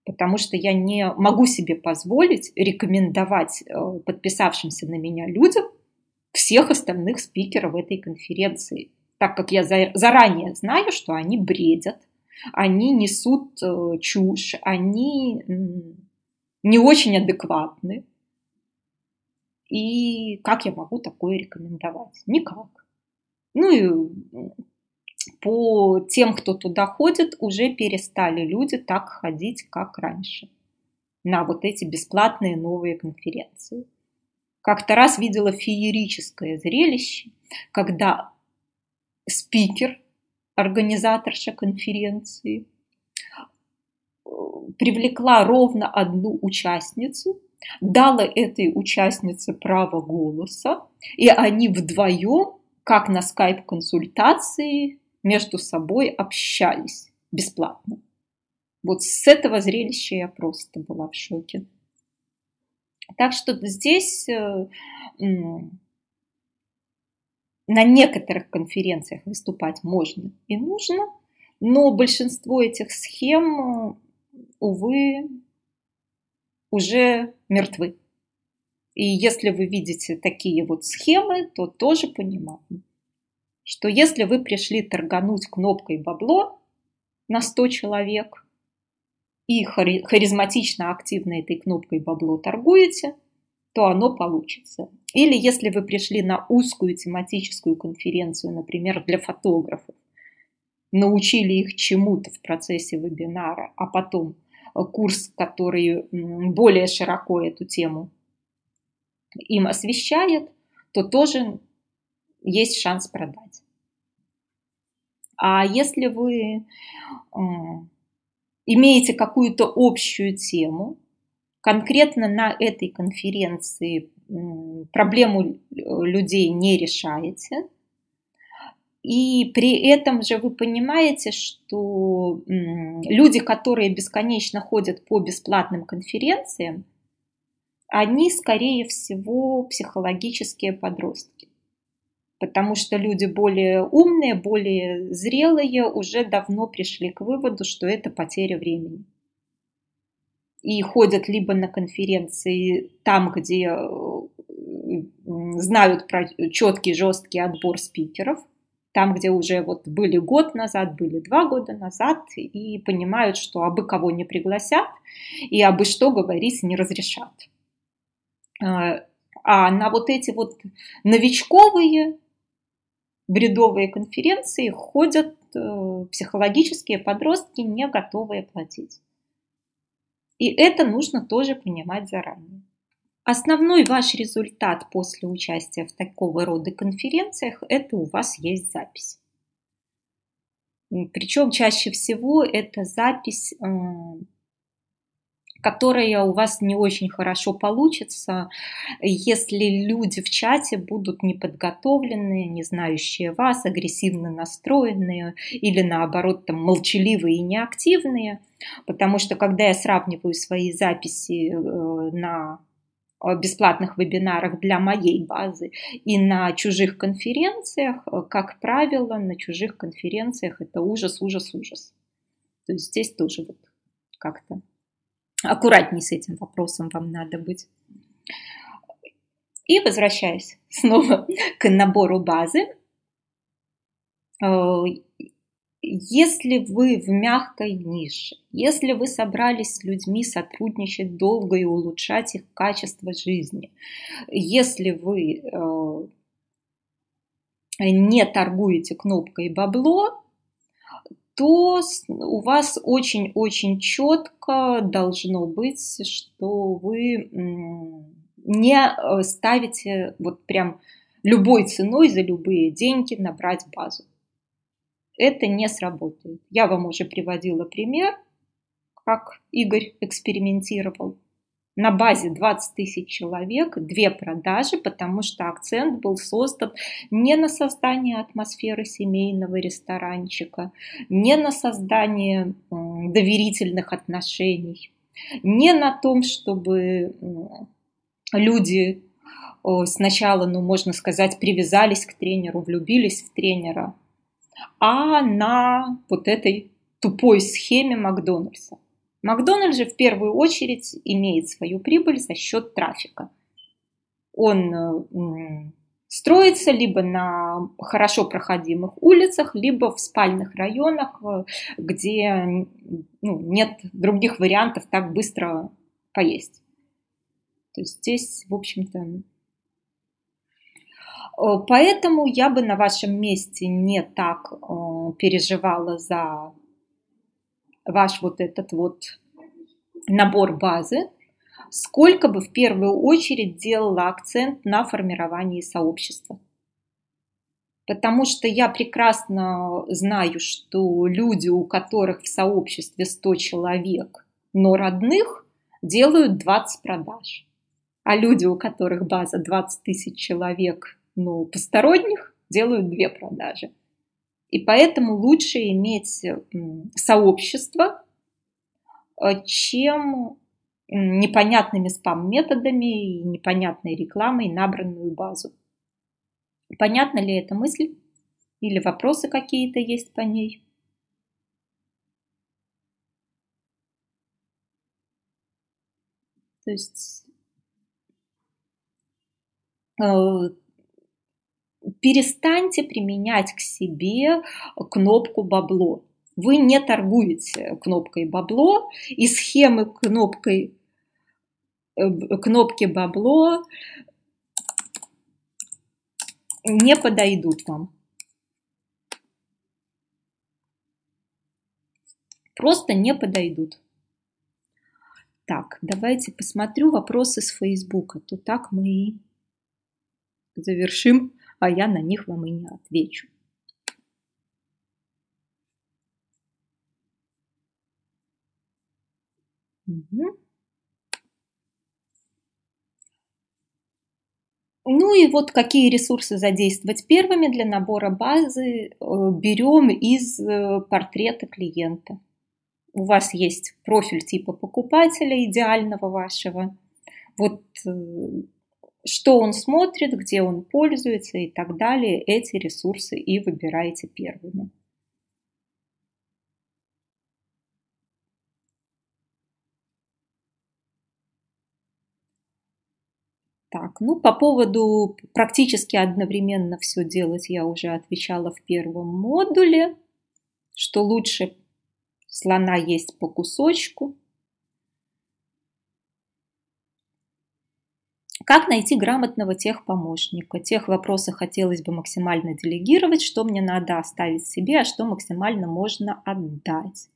S1: Потому что я не могу себе позволить рекомендовать э, подписавшимся на меня людям всех остальных спикеров этой конференции, так как я заранее знаю, что они бредят, они несут э, чушь, они не очень адекватны. И как я могу такое рекомендовать? Никак. Ну и по тем, кто туда ходит, уже перестали люди так ходить, как раньше, на вот эти бесплатные новые конференции. как-то раз видела феерическое зрелище, когда спикер, организаторша конференции, привлекла ровно одну участницу, дала этой участнице право голоса, и они вдвоем, как на скайп-консультации, между собой общались бесплатно. Вот с этого зрелища я просто была в шоке. Так что здесь э, на некоторых конференциях выступать можно и нужно, но большинство этих схем, увы, уже мертвы. И если вы видите такие вот схемы, то тоже понимаем, что если вы пришли торгануть кнопкой бабло на 100 человек, и харизматично активно этой кнопкой бабло торгуете, то оно получится. Или если вы пришли на узкую тематическую конференцию, например, для фотографов, научили их чему-то в процессе вебинара, а потом курс, который более широко эту тему им освещает, то тоже есть шанс продать. А если вы имеете какую-то общую тему, конкретно на этой конференции проблему людей не решаете, и при этом же вы понимаете, что люди, которые бесконечно ходят по бесплатным конференциям, они, скорее всего, психологические подростки потому что люди более умные, более зрелые уже давно пришли к выводу, что это потеря времени. И ходят либо на конференции там, где э, знают про четкий, жесткий отбор спикеров, там, где уже вот были год назад, были два года назад, и понимают, что абы кого не пригласят, и абы что говорить не разрешат. А, а на вот эти вот новичковые бредовые конференции ходят э, психологические подростки, не готовые платить. И это нужно тоже понимать заранее. Основной ваш результат после участия в такого рода конференциях – это у вас есть запись. Причем чаще всего это запись э, которая у вас не очень хорошо получится, если люди в чате будут неподготовленные, не знающие вас, агрессивно настроенные или наоборот там молчаливые и неактивные. Потому что когда я сравниваю свои записи э, на бесплатных вебинарах для моей базы и на чужих конференциях, э, как правило, на чужих конференциях это ужас, ужас, ужас. То есть здесь тоже вот как-то аккуратней с этим вопросом вам надо быть. И возвращаясь снова к набору базы, э, если вы в мягкой нише, если вы собрались с людьми сотрудничать долго и улучшать их качество жизни, если вы э, не торгуете кнопкой бабло, то у вас очень-очень четко должно быть, что вы не э, ставите вот прям любой ценой за любые деньги набрать базу. Это не сработает. Я вам уже приводила пример, как Игорь экспериментировал на базе 20 тысяч человек, две продажи, потому что акцент был создан не на создание атмосферы семейного ресторанчика, не на создание доверительных отношений, не на том, чтобы люди сначала, ну, можно сказать, привязались к тренеру, влюбились в тренера, а на вот этой тупой схеме Макдональдса. Макдональдс же в первую очередь имеет свою прибыль за счет трафика. Он э, строится либо на хорошо проходимых улицах, либо в спальных районах, э, где ну, нет других вариантов так быстро поесть. То есть здесь, в общем-то, э, Поэтому я бы на вашем месте не так переживала за ваш вот этот вот набор базы, сколько бы в первую очередь делала акцент на формировании сообщества. Потому что я прекрасно знаю, что люди, у которых в сообществе 100 человек, но родных, делают 20 продаж. А люди, у которых база 20 тысяч человек, но посторонних, делают 2 продажи. И поэтому лучше иметь сообщество, э, чем непонятными спам-методами и непонятной рекламой набранную базу. Понятна ли эта мысль? Или вопросы какие-то есть по ней? То есть э, перестаньте применять к себе кнопку бабло. Вы не торгуете кнопкой бабло и схемы кнопкой э, кнопки бабло не подойдут вам. Просто не подойдут. Так, давайте посмотрю вопросы с Фейсбука. То так мы и завершим, а я на них вам и не отвечу. Угу. Ну и вот какие ресурсы задействовать первыми для набора базы э, берем из э, портрета клиента. У вас есть профиль типа покупателя идеального вашего. Вот э, что он смотрит, где он пользуется и так далее, эти ресурсы и выбираете первыми. Так, ну по поводу практически одновременно все делать я уже отвечала в первом модуле, что лучше слона есть по кусочку. Как найти грамотного техпомощника? Тех вопросы хотелось бы максимально делегировать, что мне надо оставить себе, а что максимально можно отдать.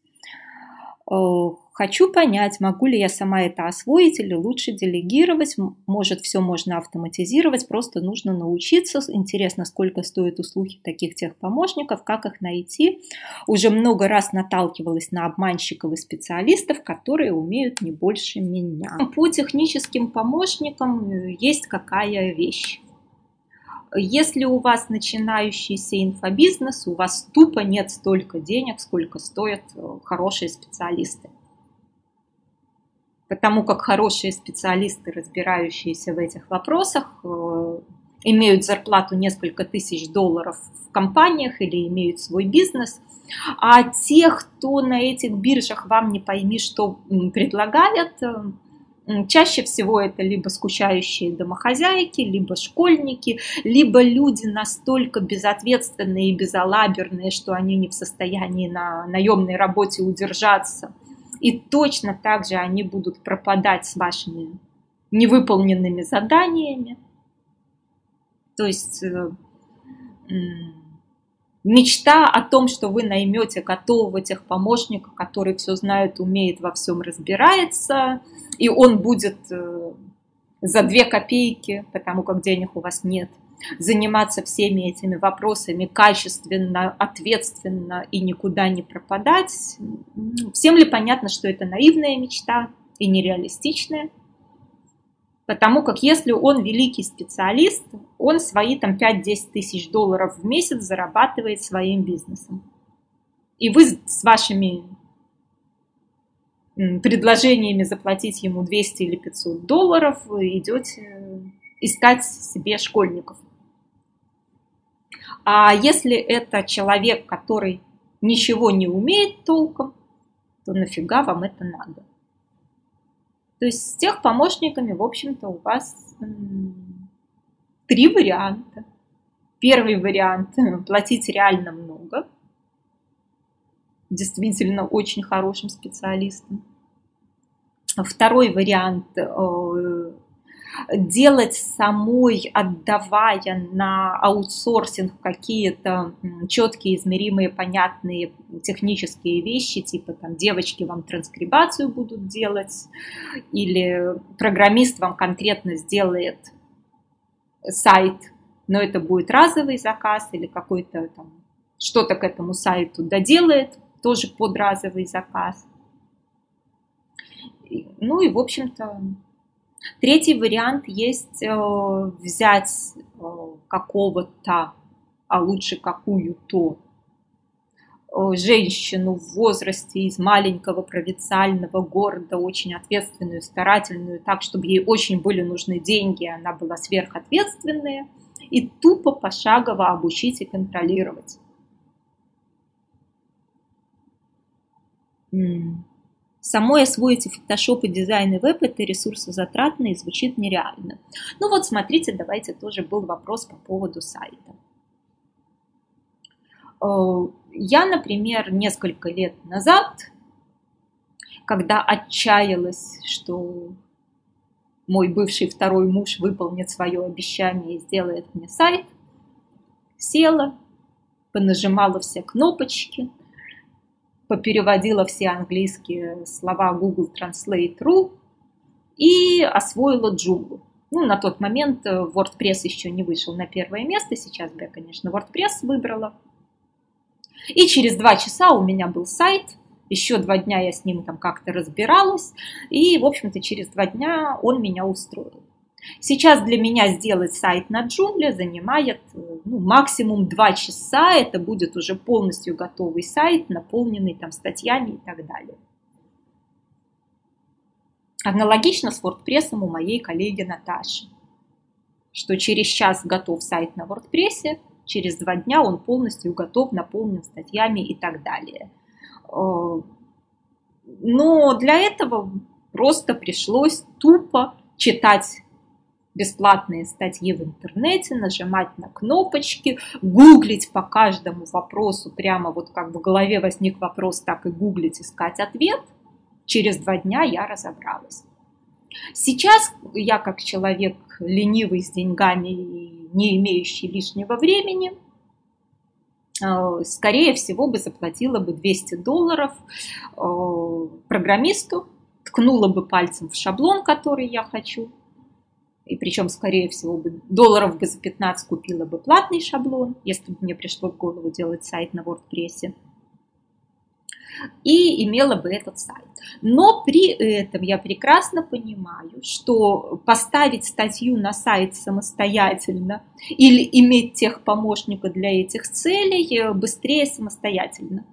S1: Э, хочу понять, могу ли я сама это освоить или лучше делегировать. Может, все можно автоматизировать, просто нужно научиться. Интересно, сколько стоят услуги таких техпомощников, как их найти. Уже много раз наталкивалась на обманщиков и специалистов, которые умеют не больше меня. По техническим помощникам э, есть какая вещь. Если у вас начинающийся инфобизнес, у вас тупо нет столько денег, сколько стоят э, хорошие специалисты. Потому как хорошие специалисты, разбирающиеся в этих вопросах, э, имеют зарплату несколько тысяч долларов в компаниях или имеют свой бизнес, а тех, кто на этих биржах вам не пойми, что предлагает, э, Чаще всего это либо скучающие домохозяйки, либо школьники, либо люди настолько безответственные и безалаберные, что они не в состоянии на наемной работе удержаться. И точно так же они будут пропадать с вашими невыполненными заданиями. То есть э, мечта о том, что вы наймете готового техпомощника, который все знает, умеет, во всем разбирается, и он будет э, за две копейки, потому как денег у вас нет, заниматься всеми этими вопросами качественно, ответственно и никуда не пропадать. Всем ли понятно, что это наивная мечта и нереалистичная? Потому как если он великий специалист, он свои там 5-10 тысяч долларов в месяц зарабатывает своим бизнесом. И вы с вашими предложениями заплатить ему 200 или 500 долларов идете искать себе школьников. А если это человек, который ничего не умеет толком, то нафига вам это надо? То есть с тех помощниками, в общем-то, у вас три варианта. Первый вариант – платить реально много, действительно очень хорошим специалистам. Второй вариант э, делать самой, отдавая на аутсорсинг какие-то четкие, измеримые, понятные технические вещи, типа там девочки вам транскрибацию будут делать, или программист вам конкретно сделает сайт, но это будет разовый заказ или какой-то там что-то к этому сайту доделает, тоже под разовый заказ. Ну и, в общем-то, Третий вариант есть э, взять э, какого-то, а лучше какую-то э, женщину в возрасте из маленького провинциального города, очень ответственную, старательную, так, чтобы ей очень были нужны деньги, она была сверхответственная, и тупо пошагово обучить и контролировать. Самой освоить и фотошоп, и дизайн, и веб – это ресурсозатратно и звучит нереально. Ну вот, смотрите, давайте тоже был вопрос по поводу сайта. Э, я, например, несколько лет назад, когда отчаялась, что мой бывший второй муж выполнит свое обещание и сделает мне сайт, села, понажимала все кнопочки, попереводила все английские слова Google Translate.ru и освоила Joomla. Ну, на тот момент э, WordPress еще не вышел на первое место, сейчас бы я, конечно, WordPress выбрала. И через два часа у меня был сайт, еще два дня я с ним там как-то разбиралась, и, в общем-то, через два дня он меня устроил. Сейчас для меня сделать сайт на джунгле занимает ну, максимум 2 часа. Это будет уже полностью готовый сайт, наполненный там статьями и так далее. Аналогично с WordPress у моей коллеги Наташи, что через час готов сайт на WordPress, через два дня он полностью готов, наполнен статьями и так далее. Э, но для этого просто пришлось тупо читать бесплатные статьи в интернете, нажимать на кнопочки, гуглить по каждому вопросу, прямо вот как в голове возник вопрос, так и гуглить, искать ответ. Через два дня я разобралась. Сейчас я как человек ленивый с деньгами и не имеющий лишнего времени, э, скорее всего бы заплатила бы 200 долларов э, программисту, ткнула бы пальцем в шаблон, который я хочу, и причем, скорее всего, бы долларов бы за 15 купила бы платный шаблон, если бы мне пришло в голову делать сайт на WordPress, и имела бы этот сайт. Но при этом я прекрасно понимаю, что поставить статью на сайт самостоятельно или иметь тех помощника для этих целей быстрее самостоятельно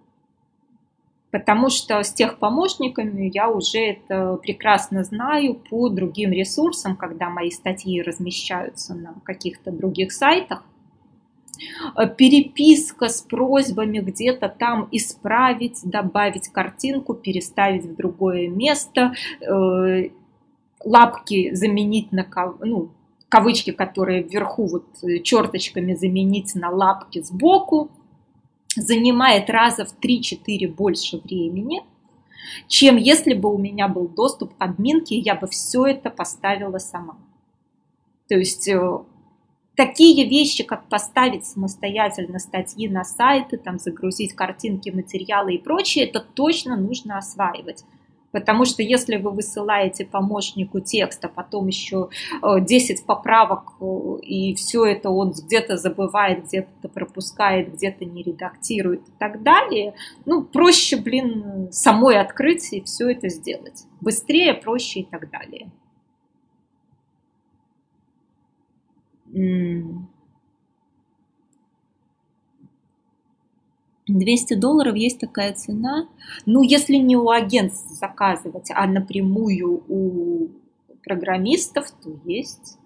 S1: потому что с тех помощниками я уже это прекрасно знаю по другим ресурсам, когда мои статьи размещаются на каких-то других сайтах. Переписка с просьбами где-то там исправить, добавить картинку, переставить в другое место, э, лапки заменить на ну, кавычки, которые вверху вот черточками заменить на лапки сбоку занимает раза в 3-4 больше времени, чем если бы у меня был доступ к админке, я бы все это поставила сама. То есть э, такие вещи, как поставить самостоятельно статьи на сайты, там, загрузить картинки, материалы и прочее, это точно нужно осваивать. Потому что если вы высылаете помощнику текст, а потом еще 10 э, поправок, э, и все это он где-то забывает, где-то пропускает, где-то не редактирует и так далее, ну, проще, блин, самой открыть и все это сделать. Быстрее, проще и так далее. 200 долларов есть такая цена. Ну, если не у агентств заказывать, а напрямую у программистов, то есть.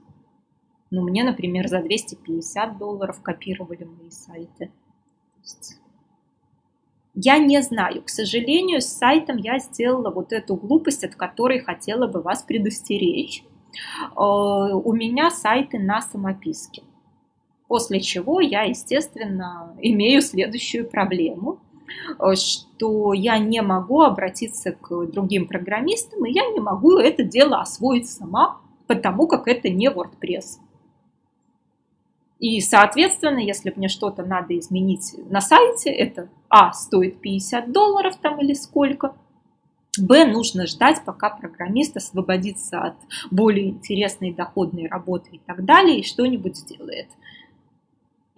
S1: Ну, мне, например, за 250 долларов копировали мои сайты. Я не знаю. К сожалению, с сайтом я сделала вот эту глупость, от которой хотела бы вас предостеречь. Э, у меня сайты на самописке. После чего я, естественно, имею следующую проблему, э, что я не могу обратиться к другим программистам, и я не могу это дело освоить сама, потому как это не WordPress. И, соответственно, если мне что-то надо изменить на сайте, это А, стоит 50 долларов там или сколько, Б, нужно ждать, пока программист освободится от более интересной доходной работы и так далее, и что-нибудь сделает.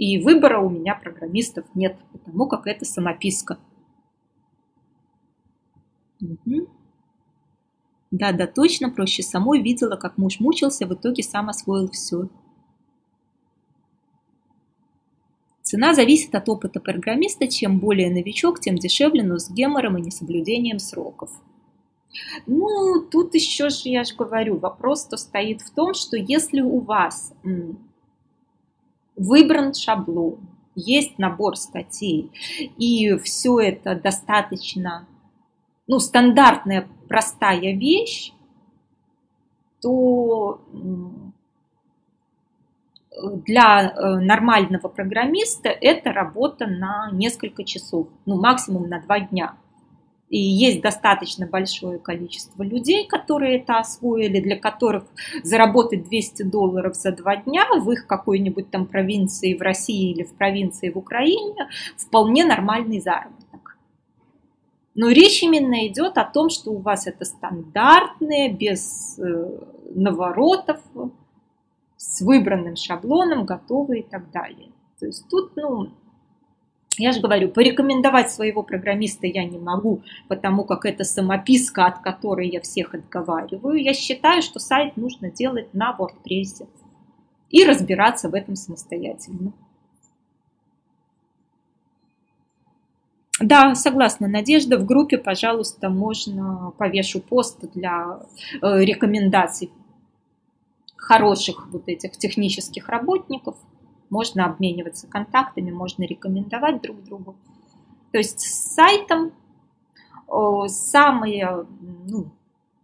S1: И выбора у меня программистов нет, потому как это самописка. Угу. Да, да, точно, проще самой видела, как муж мучился, в итоге сам освоил все. Цена зависит от опыта программиста. Чем более новичок, тем дешевле, но с гемором и несоблюдением сроков. Ну, тут еще же, я же говорю, вопрос-то стоит в том, что если у вас выбран шаблон, есть набор статей, и все это достаточно, ну, стандартная, простая вещь, то для э, нормального программиста это работа на несколько часов, ну максимум на два дня. И есть достаточно большое количество людей, которые это освоили, для которых заработать 200 долларов за два дня в их какой-нибудь там провинции в России или в провинции в Украине вполне нормальный заработок. Но речь именно идет о том, что у вас это стандартные, без э, наворотов, с выбранным шаблоном, готовы и так далее. То есть тут, ну, я же говорю, порекомендовать своего программиста я не могу, потому как это самописка, от которой я всех отговариваю. Я считаю, что сайт нужно делать на WordPress и разбираться в этом самостоятельно. Да, согласна, Надежда. В группе, пожалуйста, можно повешу пост для э, рекомендаций хороших вот этих технических работников, можно обмениваться контактами, можно рекомендовать друг другу. То есть с сайтом самая ну,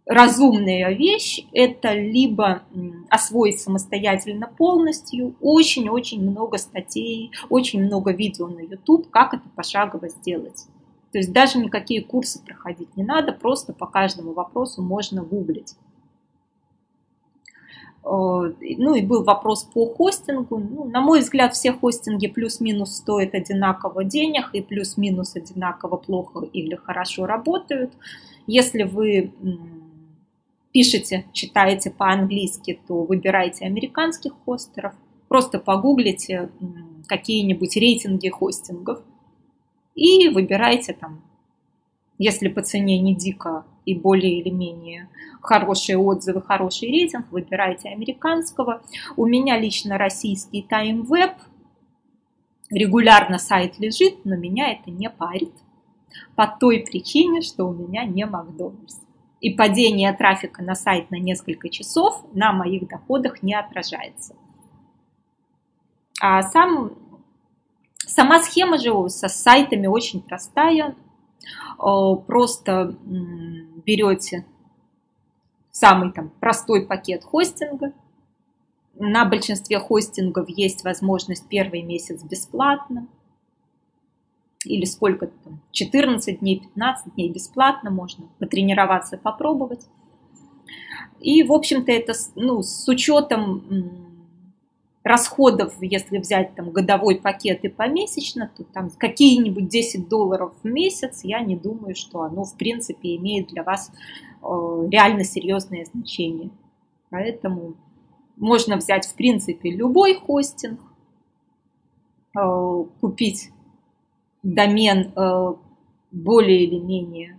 S1: разумная вещь – это либо освоить самостоятельно полностью, очень-очень много статей, очень много видео на YouTube, как это пошагово сделать. То есть даже никакие курсы проходить не надо, просто по каждому вопросу можно гуглить. Э, ну и был вопрос по хостингу. Ну, на мой взгляд, все хостинги плюс-минус стоят одинаково денег и плюс-минус одинаково плохо или хорошо работают. Если вы пишете, читаете по-английски, то выбирайте американских хостеров. Просто погуглите какие-нибудь рейтинги хостингов и выбирайте там, если по цене не дико и более или менее хорошие отзывы, хороший рейтинг, выбирайте американского. У меня лично российский Time Web. Регулярно сайт лежит, но меня это не парит. По той причине, что у меня не Макдональдс. И падение трафика на сайт на несколько часов на моих доходах не отражается. А сам, сама схема же со сайтами очень простая. Просто берете самый там простой пакет хостинга. На большинстве хостингов есть возможность первый месяц бесплатно. Или сколько там, 14 дней, 15 дней бесплатно, можно потренироваться, попробовать. И, в общем-то, это ну, с учетом расходов, если взять там годовой пакет и помесячно, то там какие-нибудь 10 долларов в месяц, я не думаю, что оно в принципе имеет для вас э, реально серьезное значение. Поэтому можно взять в принципе любой хостинг, э, купить домен э, более или менее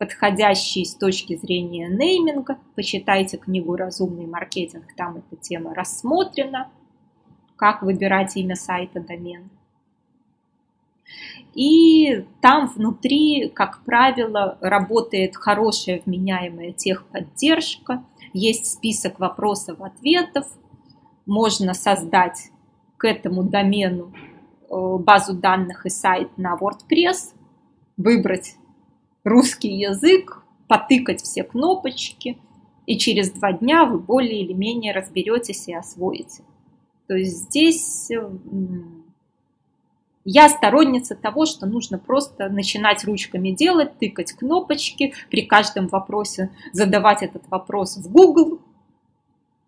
S1: подходящий с точки зрения нейминга. Почитайте книгу «Разумный маркетинг», там эта тема рассмотрена, как выбирать имя сайта, домен. И там внутри, как правило, работает хорошая вменяемая техподдержка, есть список вопросов-ответов, можно создать к этому домену э, базу данных и сайт на WordPress, выбрать русский язык, потыкать все кнопочки, и через два дня вы более или менее разберетесь и освоите. То есть здесь я сторонница того, что нужно просто начинать ручками делать, тыкать кнопочки, при каждом вопросе задавать этот вопрос в Google,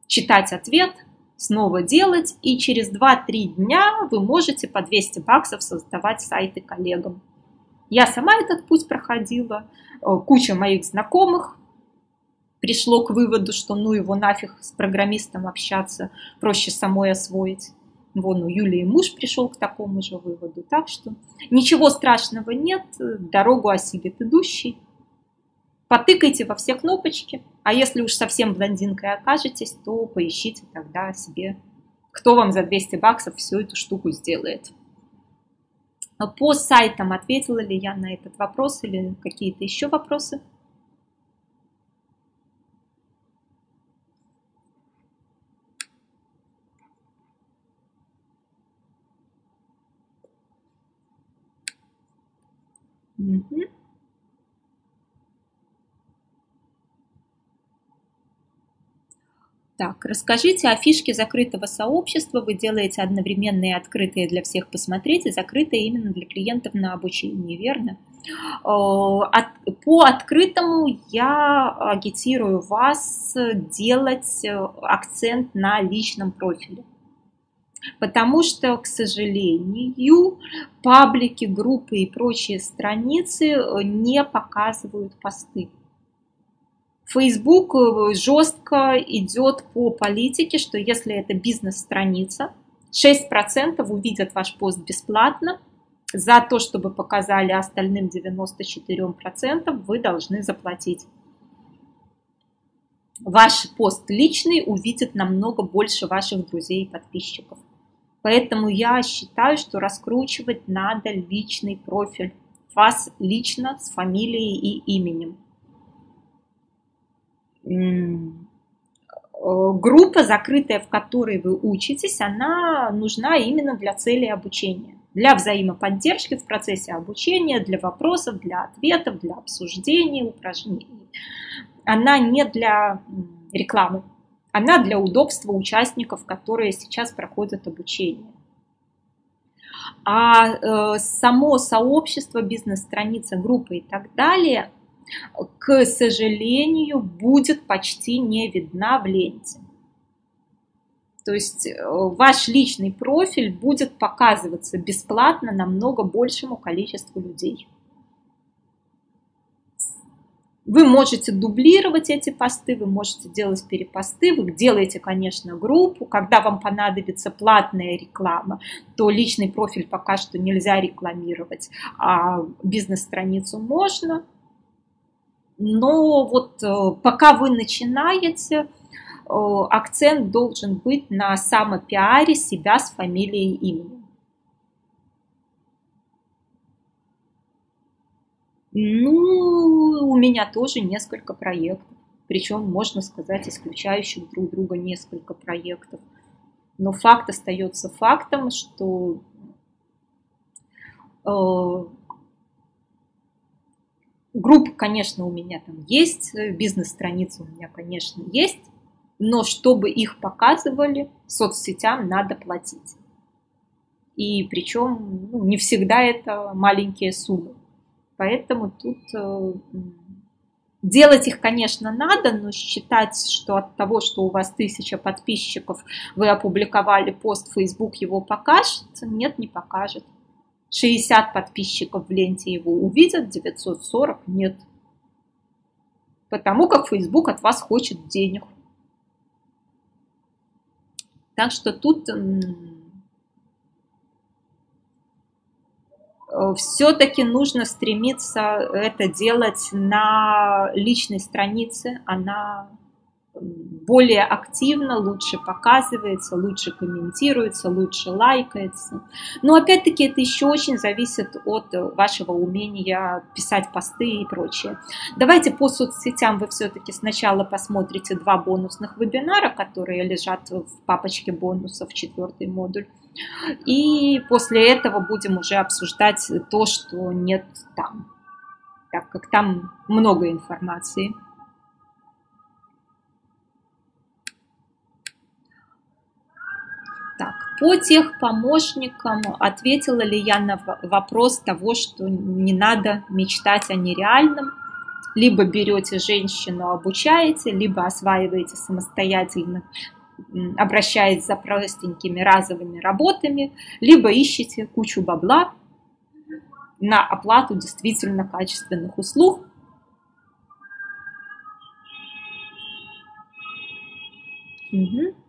S1: читать ответ, снова делать, и через 2-3 дня вы можете по 200 баксов создавать сайты коллегам. Я сама этот путь проходила, э, куча моих знакомых пришло к выводу, что ну его нафиг с программистом общаться, проще самой освоить. Вон у Юлии муж пришел к такому же выводу. Так что ничего страшного нет, дорогу осилит идущий. Потыкайте во все кнопочки, а если уж совсем блондинкой окажетесь, то поищите тогда себе, кто вам за 200 баксов всю эту штуку сделает. По сайтам ответила ли я на этот вопрос или какие-то еще вопросы? Угу. Так, расскажите о фишке закрытого сообщества. Вы делаете одновременно и открытые для всех посмотреть, и закрытые именно для клиентов на обучение, верно? Э, по открытому я агитирую вас делать э, акцент на личном профиле. Потому что, к сожалению, паблики, группы и прочие страницы э, не показывают посты. Facebook э, жестко идет по политике, что если это бизнес-страница, 6% увидят ваш пост бесплатно, за то, чтобы показали остальным 94%, вы должны заплатить. Ваш пост личный увидит намного больше ваших друзей и подписчиков. Поэтому я считаю, что раскручивать надо личный профиль. Вас лично с фамилией и именем. Группа, закрытая, в которой вы учитесь, она нужна именно для цели обучения. Для взаимоподдержки в процессе обучения, для вопросов, для ответов, для обсуждений, упражнений. Она не для рекламы. Она для удобства участников, которые сейчас проходят обучение. А э, само сообщество, бизнес-страница, группа и так далее, к сожалению, будет почти не видна в ленте. То есть э, ваш личный профиль будет показываться бесплатно намного большему количеству людей. Вы можете дублировать эти посты, вы можете делать перепосты, вы делаете, конечно, группу. Когда вам понадобится платная реклама, то личный профиль пока что нельзя рекламировать, а бизнес-страницу можно. Но вот э, пока вы начинаете, э, акцент должен быть на самопиаре себя с фамилией и именем. Ну, у меня тоже несколько проектов. Причем, можно сказать, исключающих друг друга несколько проектов. Но факт остается фактом, что э, группа, конечно, у меня там есть, бизнес-страница у меня, конечно, есть, но чтобы их показывали, соцсетям надо платить. И причем ну, не всегда это маленькие суммы. Поэтому тут э, делать их, конечно, надо, но считать, что от того, что у вас тысяча подписчиков, вы опубликовали пост, Facebook его покажет, нет, не покажет. 60 подписчиков в ленте его увидят, 940 нет. Потому как Facebook от вас хочет денег. Так что тут Э, все-таки нужно стремиться это делать на личной странице, она более активно, лучше показывается, лучше комментируется, лучше лайкается. Но опять-таки это еще очень зависит от вашего умения писать посты и прочее. Давайте по соцсетям вы все-таки сначала посмотрите два бонусных вебинара, которые лежат в папочке бонусов, четвертый модуль. И после этого будем уже обсуждать то, что нет там, так как там много информации. Так, по техпомощникам ответила ли я на вопрос того, что не надо мечтать о нереальном, либо берете женщину, обучаете, либо осваиваете самостоятельно обращаясь за простенькими разовыми работами, либо ищете кучу бабла на оплату действительно качественных услуг. Угу.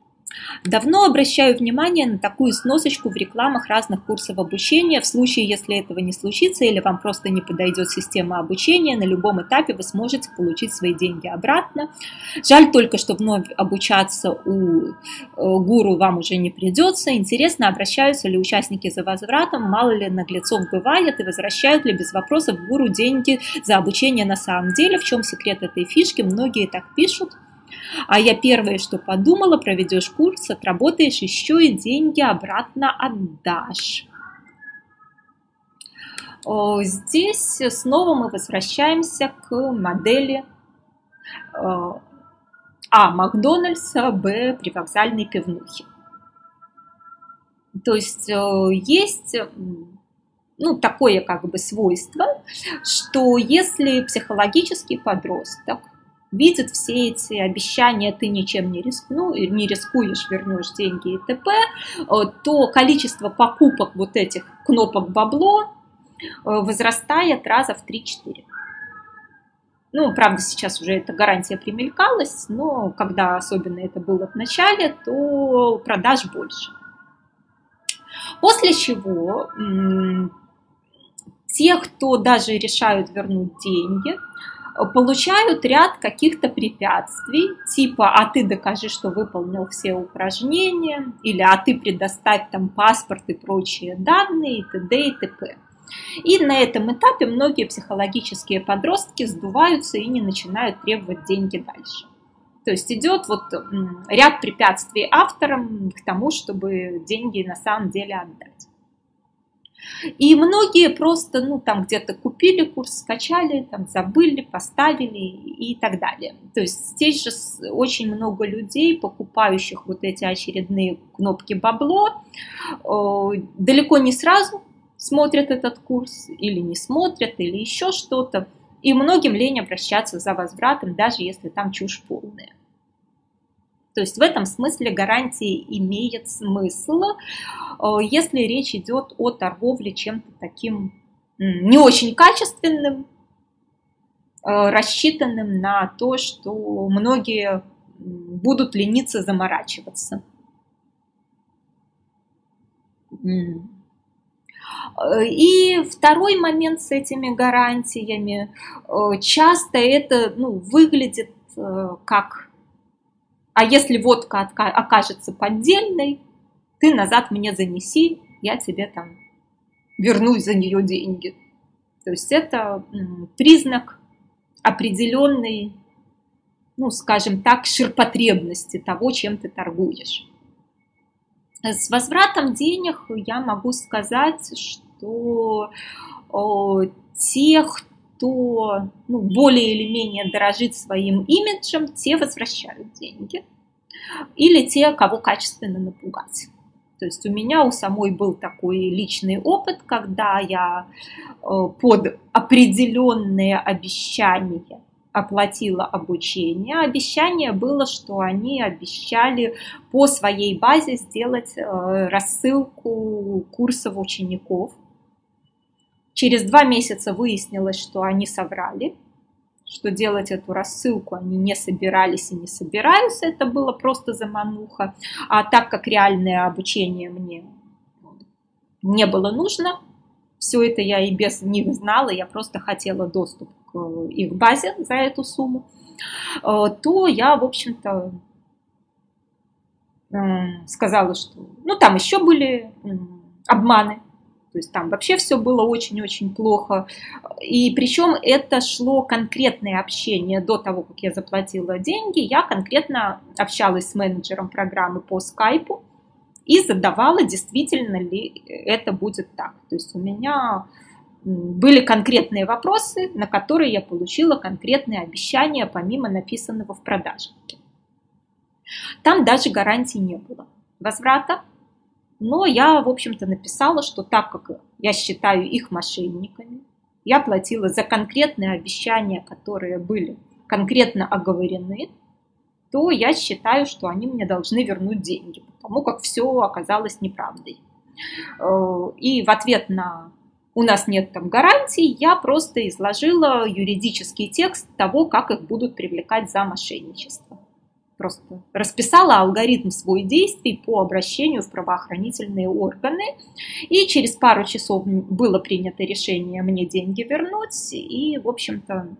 S1: Давно обращаю внимание на такую сносочку в рекламах разных курсов обучения. В случае, если этого не случится или вам просто не подойдет система обучения, на любом этапе вы сможете получить свои деньги обратно. Жаль только, что вновь обучаться у э, гуру вам уже не придется. Интересно, обращаются ли участники за возвратом, мало ли наглецов бывает и возвращают ли без вопросов гуру деньги за обучение на самом деле. В чем секрет этой фишки? Многие так пишут. А я первое, что подумала, проведешь курс, отработаешь, еще и деньги обратно отдашь. Здесь снова мы возвращаемся к модели э, А. Макдональдса, Б. Привокзальной пивнухи. То есть э, есть ну, такое как бы свойство, что если психологический подросток видит все эти обещания, ты ничем не, рискну, не рискуешь, вернешь деньги и т.п., э, то количество покупок вот этих кнопок бабло э, возрастает раза в 3-4. Ну, правда, сейчас уже эта гарантия примелькалась, но когда особенно это было в начале, то продаж больше. После чего те, кто даже решают вернуть деньги, получают ряд каких-то препятствий, типа «а ты докажи, что выполнил все упражнения», или «а ты предоставь там паспорт и прочие данные» и т.д. и т.п. И на этом этапе многие психологические подростки сдуваются и не начинают требовать деньги дальше. То есть идет вот ряд препятствий авторам к тому, чтобы деньги на самом деле отдать. И многие просто, ну, там где-то купили курс, скачали, там забыли, поставили и так далее. То есть здесь же очень много людей, покупающих вот эти очередные кнопки бабло, далеко не сразу смотрят этот курс или не смотрят, или еще что-то. И многим лень обращаться за возвратом, даже если там чушь полная. То есть в этом смысле гарантии имеет смысл, э, если речь идет о торговле чем-то таким не очень качественным, э, рассчитанным на то, что многие будут лениться заморачиваться. И второй момент с этими гарантиями. Э, часто это ну, выглядит как а если водка окажется поддельной, ты назад мне занеси, я тебе там вернусь за нее деньги. То есть это признак определенной, ну, скажем так, ширпотребности того, чем ты торгуешь. С возвратом денег я могу сказать, что тех, кто ну, более или менее дорожит своим имиджем, те возвращают деньги. Или те, кого качественно напугать. То есть у меня у самой был такой личный опыт, когда я э, под определенные обещания оплатила обучение. Обещание было, что они обещали по своей базе сделать э, рассылку курсов учеников Через два месяца выяснилось, что они соврали, что делать эту рассылку они не собирались и не собираются, это было просто замануха. А так как реальное обучение мне не было нужно, все это я и без них знала, я просто хотела доступ к их базе за эту сумму, э, то я, в общем-то, сказала, что ну там еще были обманы, то есть там вообще все было очень-очень плохо. И причем это шло конкретное общение до того, как я заплатила деньги. Я конкретно общалась с менеджером программы по скайпу и задавала, действительно ли это будет так. То есть у меня были конкретные вопросы, на которые я получила конкретные обещания, помимо написанного в продажнике. Там даже гарантии не было возврата, но я, в общем-то, написала, что так как я считаю их мошенниками, я платила за конкретные обещания, которые были конкретно оговорены, то я считаю, что они мне должны вернуть деньги, потому как все оказалось неправдой. Э, и в ответ на у нас нет там гарантий, я просто изложила юридический текст того, как их будут привлекать за мошенничество. Просто расписала алгоритм свой действий по обращению в правоохранительные органы. И через пару часов было принято решение мне деньги вернуть. И, в общем-то,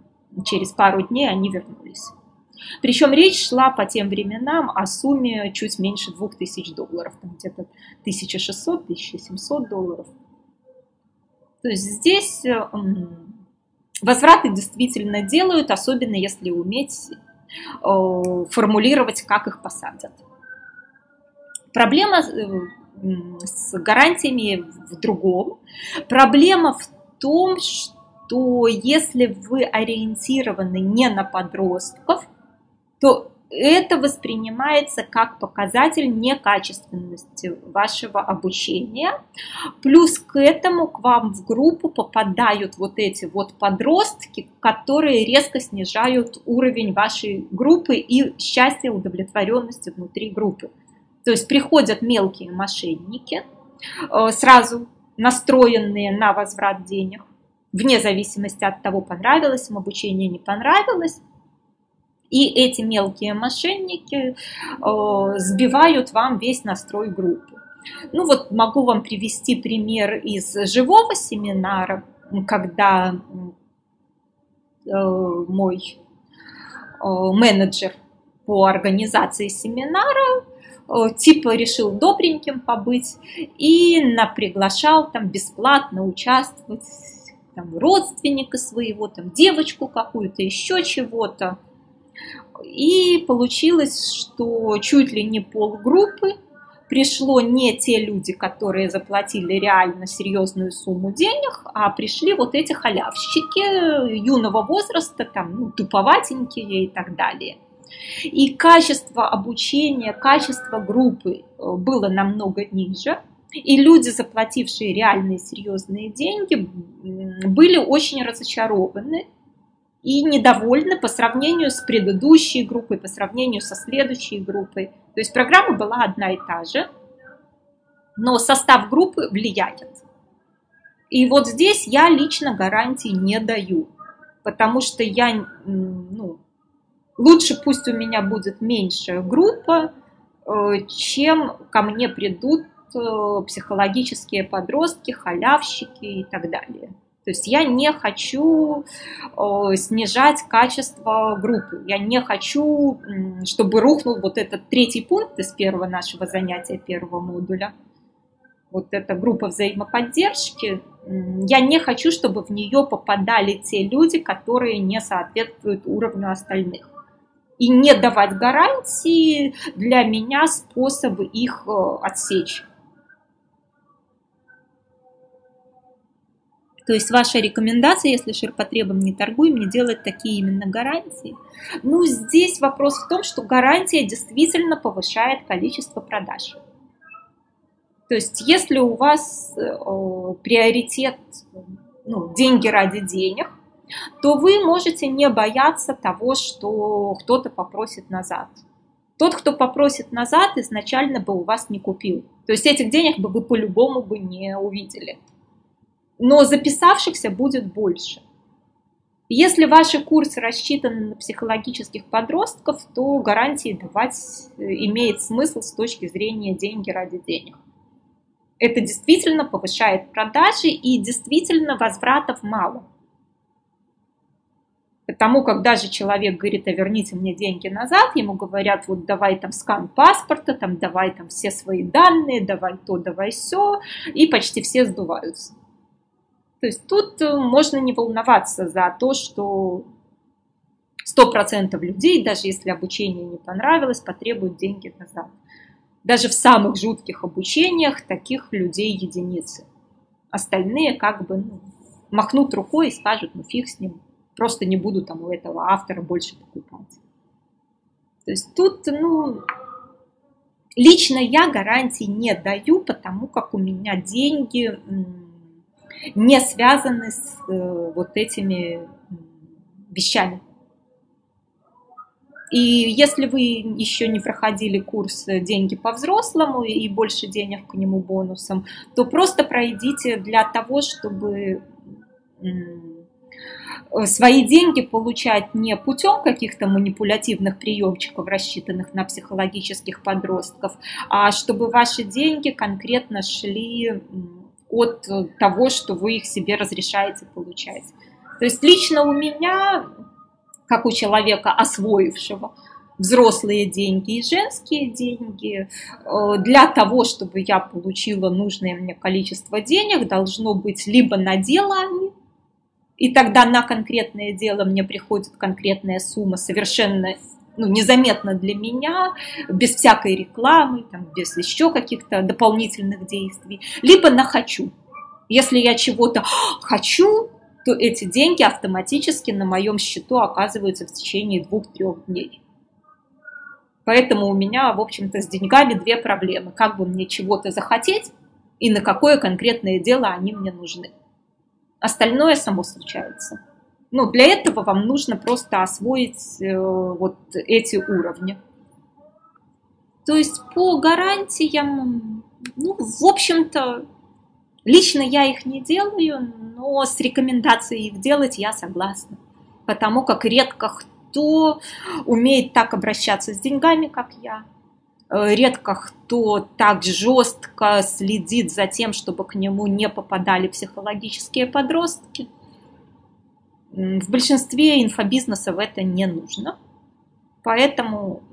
S1: через пару дней они вернулись. Причем речь шла по тем временам о сумме чуть меньше 2000 долларов, там где-то 1600-1700 долларов. То есть здесь э, возвраты действительно делают, особенно если уметь формулировать, как их посадят. Проблема э, с гарантиями в другом. Проблема в том, что если вы ориентированы не на подростков, то это воспринимается как показатель некачественности вашего обучения. Плюс к этому к вам в группу попадают вот эти вот подростки, которые резко снижают уровень вашей группы и счастья, удовлетворенности внутри группы. То есть приходят мелкие мошенники, э, сразу настроенные на возврат денег, вне зависимости от того, понравилось им обучение, не понравилось. И эти мелкие мошенники э, сбивают вам весь настрой группы. Ну вот могу вам привести пример из живого семинара, когда э, мой э, менеджер по организации семинара типа решил добреньким побыть и приглашал там бесплатно участвовать там, родственника своего, там, девочку какую-то, еще чего-то. И получилось, что чуть ли не полгруппы пришло не те люди, которые заплатили реально серьезную сумму денег, а пришли вот эти халявщики юного возраста, там, ну, туповатенькие и так далее. И качество обучения, качество группы э, было намного ниже. И люди, заплатившие реальные серьезные деньги, были очень разочарованы и недовольны по сравнению с предыдущей группой, по сравнению со следующей группой. То есть программа была одна и та же, но состав группы влияет. И вот здесь я лично гарантии не даю, потому что я, ну, лучше пусть у меня будет меньшая группа, э, чем ко мне придут э, психологические подростки, халявщики и так далее. То есть я не хочу э, снижать качество группы, я не хочу, чтобы рухнул вот этот третий пункт из первого нашего занятия, первого модуля. Вот эта группа взаимоподдержки, я не хочу, чтобы в нее попадали те люди, которые не соответствуют уровню остальных. И не давать гарантии для меня способы их э, отсечь. То есть ваша рекомендация, если ширпотребом не торгуем, не делать такие именно гарантии. Ну, здесь вопрос в том, что гарантия действительно повышает количество продаж. То есть если у вас э, приоритет ну, деньги ради денег, то вы можете не бояться того, что кто-то попросит назад. Тот, кто попросит назад, изначально бы у вас не купил. То есть этих денег бы вы по-любому бы не увидели но записавшихся будет больше. Если ваши курсы рассчитаны на психологических подростков, то гарантии давать э, имеет смысл с точки зрения деньги ради денег. Это действительно повышает продажи и действительно возвратов мало. Потому как даже человек говорит, а верните мне деньги назад, ему говорят, вот давай там скан паспорта, там давай там все свои данные, давай то, давай все, и почти все сдуваются. То есть тут э, можно не волноваться за то, что 100% людей, даже если обучение не понравилось, потребуют деньги назад. Даже в самых жутких обучениях таких людей единицы. Остальные как бы ну, махнут рукой и скажут, ну фиг с ним, просто не буду там у этого автора больше покупать. То есть тут, ну, лично я гарантий не даю, потому как у меня деньги не связаны с э, вот этими вещами. И если вы еще не проходили курс «Деньги по-взрослому» и больше денег к нему бонусом, то просто пройдите для того, чтобы свои деньги получать не путем каких-то манипулятивных приемчиков, рассчитанных на психологических подростков, а чтобы ваши деньги конкретно шли от того, что вы их себе разрешаете получать. То есть лично у меня, как у человека, освоившего взрослые деньги и женские деньги, э, для того, чтобы я получила нужное мне количество денег, должно быть либо на дело и тогда на конкретное дело мне приходит конкретная сумма совершенно ну, незаметно для меня, без всякой рекламы, там, без еще каких-то дополнительных действий, либо на хочу. Если я чего-то хочу, то эти деньги автоматически на моем счету оказываются в течение двух-трех дней. Поэтому у меня, в общем-то, с деньгами две проблемы. Как бы мне чего-то захотеть и на какое конкретное дело они мне нужны. Остальное само случается. Ну, для этого вам нужно просто освоить э, вот эти уровни. То есть по гарантиям, ну, в общем-то, лично я их не делаю, но с рекомендацией их делать я согласна. Потому как редко кто умеет так обращаться с деньгами, как я. Э, редко кто так жестко следит за тем, чтобы к нему не попадали психологические подростки. В большинстве инфобизнесов это не нужно. Поэтому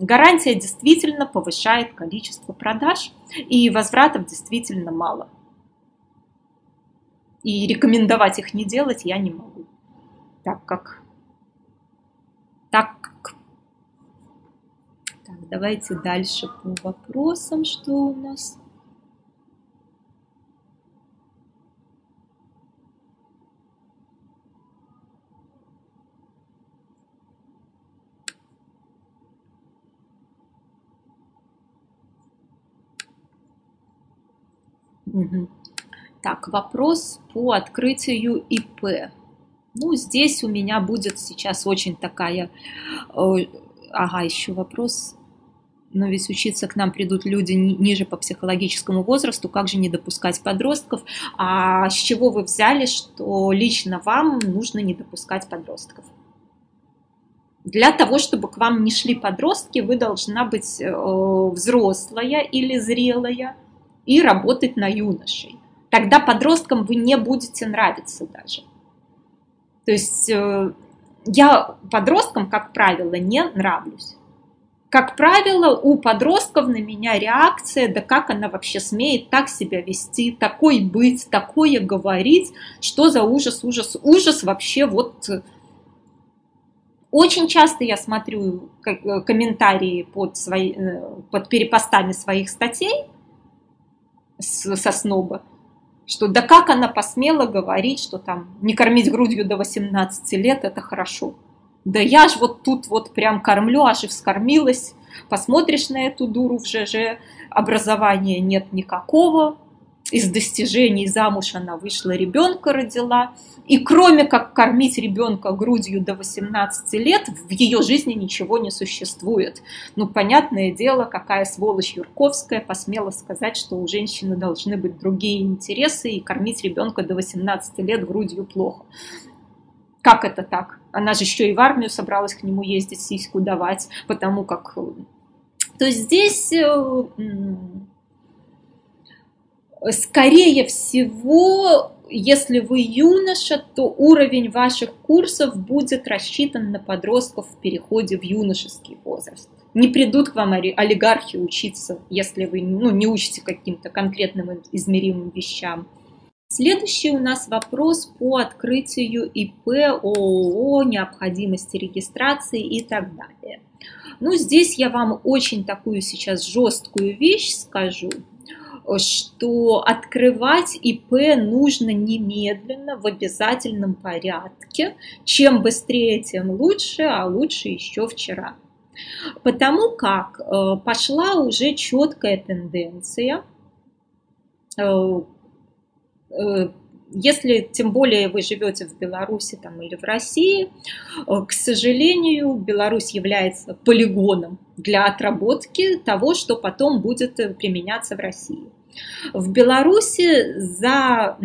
S1: гарантия действительно повышает количество продаж, и возвратов действительно мало. И рекомендовать их не делать я не могу, так как, так Давайте дальше по вопросам, что у нас. Так, вопрос по открытию ИП. Ну, здесь у меня будет сейчас очень такая... Э, ага, еще вопрос но ведь учиться к нам придут люди ниже по психологическому возрасту, как же не допускать подростков? А с чего вы взяли, что лично вам нужно не допускать подростков? Для того, чтобы к вам не шли подростки, вы должна быть э, взрослая или зрелая и работать на юношей. Тогда подросткам вы не будете нравиться даже. То есть э, я подросткам, как правило, не нравлюсь как правило, у подростков на меня реакция, да как она вообще смеет так себя вести, такой быть, такое говорить, что за ужас, ужас, ужас вообще вот... Очень часто я смотрю э, комментарии под, свои, э, под перепостами своих статей со сноба, что да как она посмела говорить, что там не кормить грудью до 18 лет, это хорошо. Да я ж вот тут вот прям кормлю, аж и вскормилась. Посмотришь на эту дуру в ЖЖ, образования нет никакого, из достижений замуж она вышла, ребенка родила. И кроме как кормить ребенка грудью до 18 лет, в ее жизни ничего не существует. Ну, понятное дело, какая сволочь Юрковская посмела сказать, что у женщины должны быть другие интересы, и кормить ребенка до 18 лет грудью плохо. Как это так? Она же еще и в армию собралась к нему ездить, сиську давать, потому как... Э, то есть здесь э, скорее всего, если вы юноша, то уровень ваших курсов будет рассчитан на подростков в переходе в юношеский возраст. Не придут к вам олигархи учиться, если вы ну, не учите каким-то конкретным измеримым вещам. Следующий у нас вопрос по открытию ИП, ООО, необходимости регистрации и так далее. Ну, здесь я вам очень такую сейчас жесткую вещь скажу, что открывать ИП нужно немедленно в обязательном порядке. Чем быстрее, тем лучше, а лучше еще вчера. Потому как э, пошла уже четкая тенденция э, Э, если тем более вы живете в Беларуси там, или в России, к сожалению, Беларусь является полигоном для отработки того, что потом будет применяться в России. В Беларуси за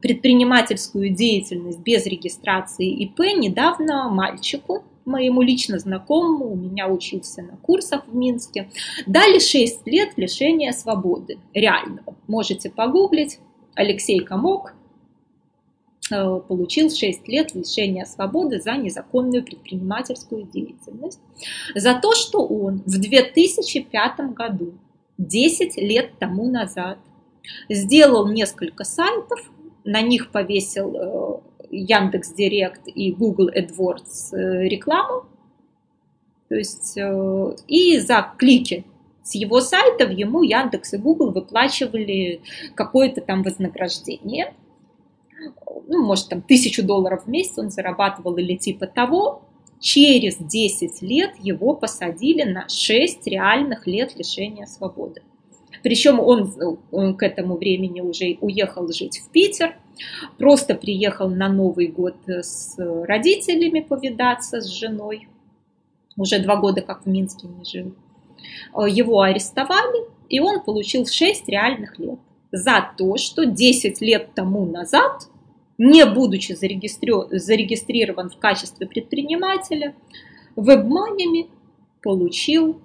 S1: предпринимательскую деятельность без регистрации ИП недавно мальчику, моему лично знакомому, у меня учился на курсах в Минске, дали 6 лет лишения свободы, реального. Можете погуглить, Алексей Комок э, получил 6 лет лишения свободы за незаконную предпринимательскую деятельность, за то, что он в 2005 году 10 лет тому назад. Сделал несколько сайтов, на них повесил э, Яндекс Директ и Google AdWords э, рекламу. То есть э, и за клики с его сайтов ему Яндекс и Google выплачивали какое-то там вознаграждение. Ну, может, там тысячу долларов в месяц он зарабатывал или типа того. Через 10 лет его посадили на 6 реальных лет лишения свободы. Причем он, он к этому времени уже уехал жить в Питер, просто приехал на Новый год с родителями повидаться, с женой. Уже два года как в Минске не жил. Его арестовали, и он получил 6 реальных лет за то, что 10 лет тому назад не будучи зарегистрирован в качестве предпринимателя, вебманями получил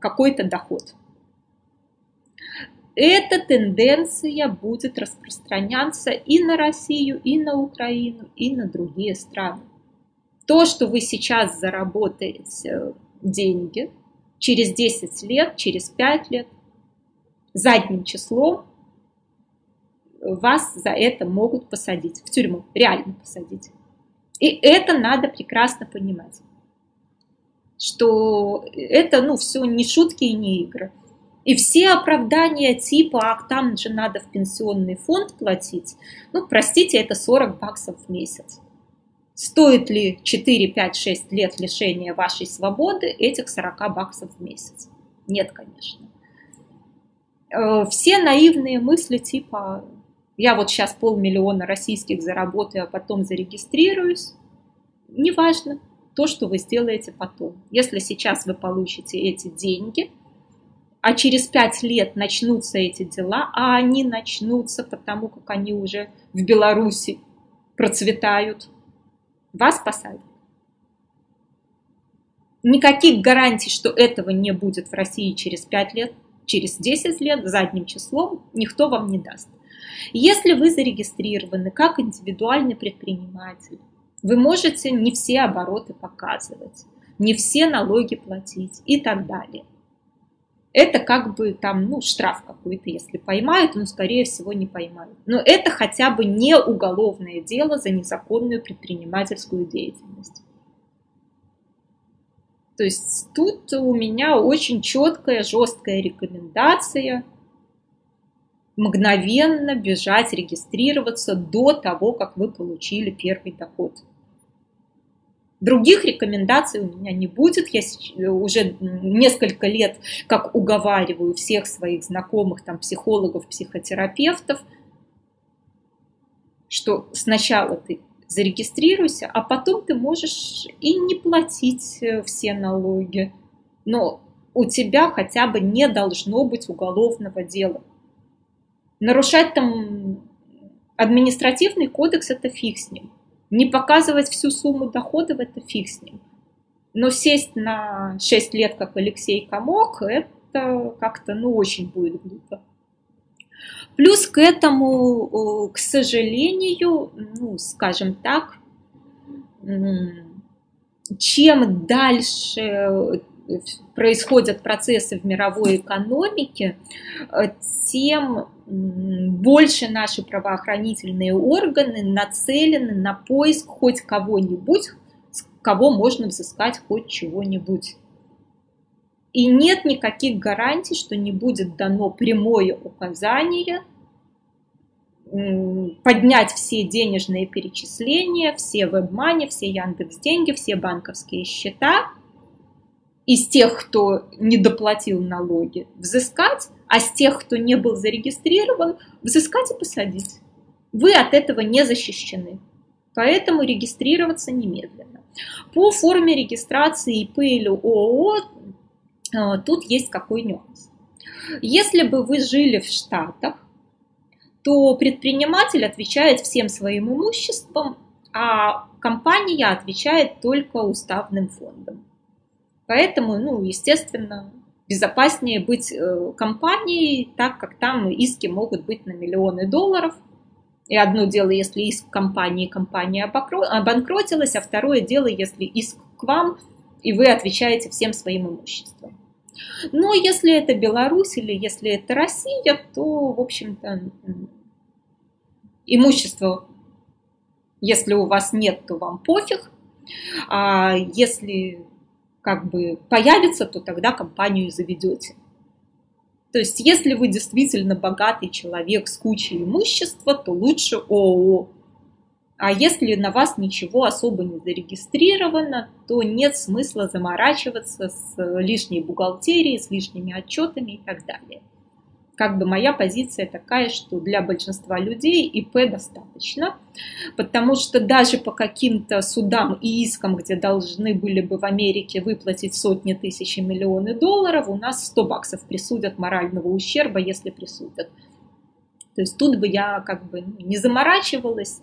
S1: какой-то доход. Эта тенденция будет распространяться и на Россию, и на Украину, и на другие страны. То, что вы сейчас заработаете деньги, через 10 лет, через 5 лет, задним числом вас за это могут посадить в тюрьму, реально посадить. И это надо прекрасно понимать, что это, ну, все не шутки и не игры. И все оправдания типа, а там же надо в пенсионный фонд платить, ну, простите, это 40 баксов в месяц. Стоит ли 4, 5, 6 лет лишения вашей свободы этих 40 баксов в месяц? Нет, конечно. Э, все наивные мысли типа я вот сейчас полмиллиона российских заработаю, а потом зарегистрируюсь, неважно то, что вы сделаете потом. Если сейчас вы получите эти деньги, а через пять лет начнутся эти дела, а они начнутся потому, как они уже в Беларуси процветают, вас посадят. Никаких гарантий, что этого не будет в России через 5 лет, через 10 лет, задним числом, никто вам не даст. Если вы зарегистрированы как индивидуальный предприниматель, вы можете не все обороты показывать, не все налоги платить и так далее. Это как бы там, ну, штраф какой-то, если поймают, но, скорее всего, не поймают. Но это хотя бы не уголовное дело за незаконную предпринимательскую деятельность. То есть тут у меня очень четкая, жесткая рекомендация – мгновенно бежать, регистрироваться до того, как вы получили первый доход. Других рекомендаций у меня не будет. Я уже несколько лет как уговариваю всех своих знакомых, там, психологов, психотерапевтов, что сначала ты зарегистрируйся, а потом ты можешь и не платить э, все налоги. Но у тебя хотя бы не должно быть уголовного дела. Нарушать там административный кодекс – это фиг с ним. Не показывать всю сумму доходов – это фиг с ним. Но сесть на 6 лет, как Алексей Комок, это как-то, ну, очень будет глупо. Плюс к этому, к сожалению, ну, скажем так, чем дальше происходят процессы в мировой экономике, тем больше наши правоохранительные органы нацелены на поиск хоть кого-нибудь, с кого можно взыскать хоть чего-нибудь. И нет никаких гарантий, что не будет дано прямое указание поднять все денежные перечисления, все вебмани, все Яндекс деньги, все банковские счета из тех, кто не доплатил налоги, взыскать, а с тех, кто не был зарегистрирован, взыскать и посадить. вы от этого не защищены. Поэтому регистрироваться немедленно. По форме регистрации ИП или ООО э, тут есть какой нюанс. Если бы вы жили в Штатах, то предприниматель отвечает всем своим имуществом, а компания отвечает только уставным фондом. Поэтому, ну, естественно, безопаснее быть э, компанией, так как там иски могут быть на миллионы долларов. И одно дело, если иск компании, компания обанкротилась, а второе дело, если иск к вам, и вы отвечаете всем своим имуществом. Но если это Беларусь или если это Россия, то, в общем-то, имущество, если у вас нет, то вам пофиг. А если как бы появится, то тогда компанию заведете. То есть, если вы действительно богатый человек с кучей имущества, то лучше ООО. А если на вас ничего особо не зарегистрировано, то нет смысла заморачиваться с лишней бухгалтерией, с лишними отчетами и так далее как бы моя позиция такая, что для большинства людей ИП достаточно, потому что даже по каким-то судам и искам, где должны были бы в Америке выплатить сотни тысяч и миллионы долларов, у нас 100 баксов присудят морального ущерба, если присудят. То есть тут бы я как бы ну, не заморачивалась.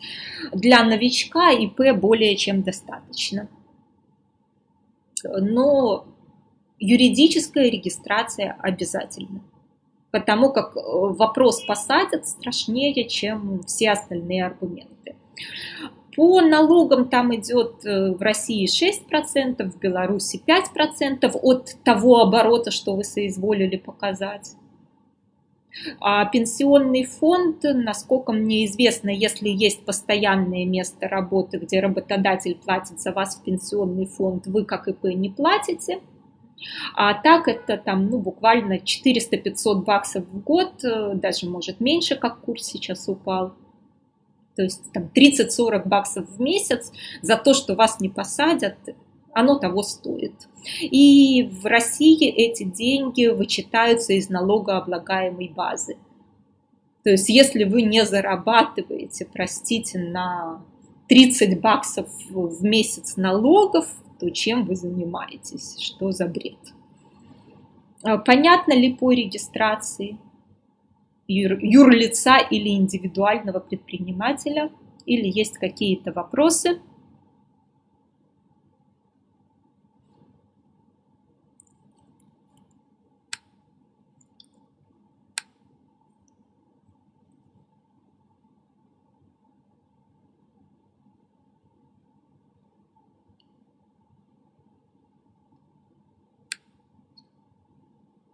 S1: Для новичка ИП более чем достаточно. Но юридическая регистрация обязательна потому как э, вопрос посадят страшнее, чем все остальные аргументы. По налогам там идет э, в России 6%, в Беларуси 5% от того оборота, что вы соизволили показать. А пенсионный фонд, насколько мне известно, если есть постоянное место работы, где работодатель платит за вас в пенсионный фонд, вы как ИП не платите – а так это там, ну, буквально 400-500 баксов в год, э, даже может меньше, как курс сейчас упал. То есть там 30-40 баксов в месяц за то, что вас не посадят, оно того стоит. И в России эти деньги вычитаются из налогооблагаемой базы. То есть если вы не зарабатываете, простите, на 30 баксов в месяц налогов, то чем вы занимаетесь, что за бред. А понятно ли по регистрации юр, юрлица или индивидуального предпринимателя, или есть какие-то вопросы?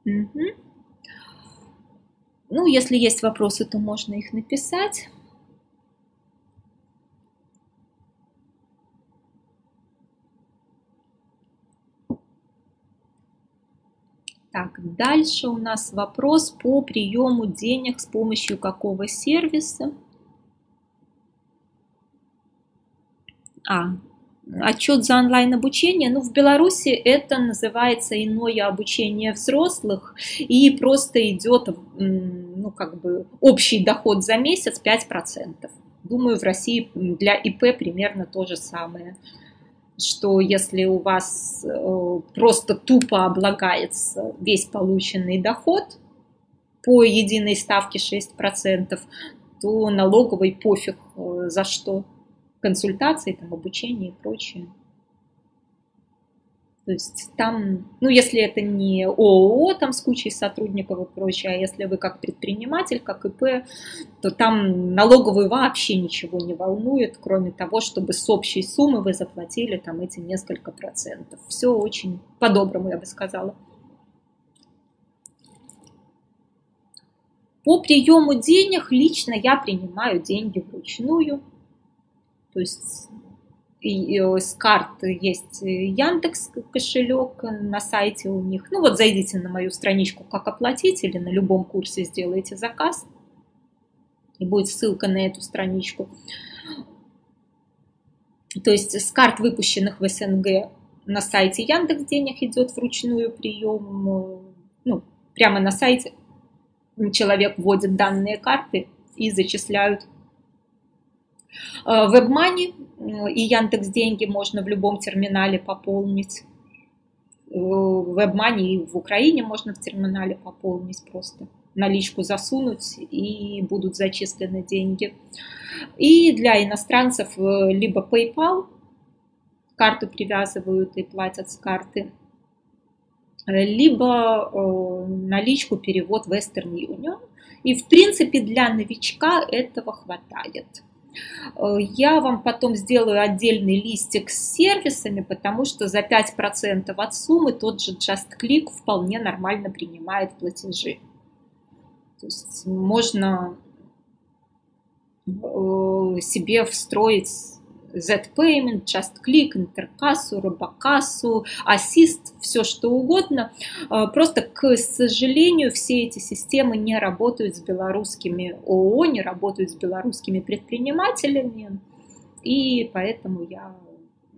S1: Угу. Ну, если есть вопросы, то можно их написать. Так, дальше у нас вопрос по приему денег с помощью какого сервиса. А, отчет за онлайн-обучение. Ну, в Беларуси это называется иное обучение взрослых и просто идет, ну, как бы общий доход за месяц 5%. Думаю, в России для ИП примерно то же самое что если у вас э, просто тупо облагается весь полученный доход по единой ставке 6%, то налоговый пофиг э, за что консультации, там, обучение и прочее. То есть там, ну, если это не ООО там с кучей сотрудников и прочее, а если вы как предприниматель, как ИП, то там налоговый вообще ничего не волнует, кроме того, чтобы с общей суммы вы заплатили там эти несколько процентов. Все очень по-доброму, я бы сказала. По приему денег лично я принимаю деньги вручную. То есть с карт есть Яндекс кошелек на сайте у них. Ну вот зайдите на мою страничку «Как оплатить» или на любом курсе сделайте заказ. И будет ссылка на эту страничку. То есть с карт, выпущенных в СНГ, на сайте Яндекс денег идет вручную прием. Ну, прямо на сайте человек вводит данные карты и зачисляют WebMoney и Яндекс Деньги можно в любом терминале пополнить. WebMoney и в Украине можно в терминале пополнить просто наличку засунуть и будут зачислены деньги. И для иностранцев э, либо PayPal, карту привязывают и платят с карты, либо э, наличку перевод Western Union. И в принципе для новичка этого хватает. Э, я вам потом сделаю отдельный листик с сервисами, потому что за 5% от суммы тот же Just Click вполне нормально принимает платежи. То есть можно э, себе встроить Z-Payment, Just Click, Интеркассу, Робокассу, Assist, все что угодно. Э, просто, к сожалению, все эти системы не работают с белорусскими ООО, не работают с белорусскими предпринимателями. И поэтому я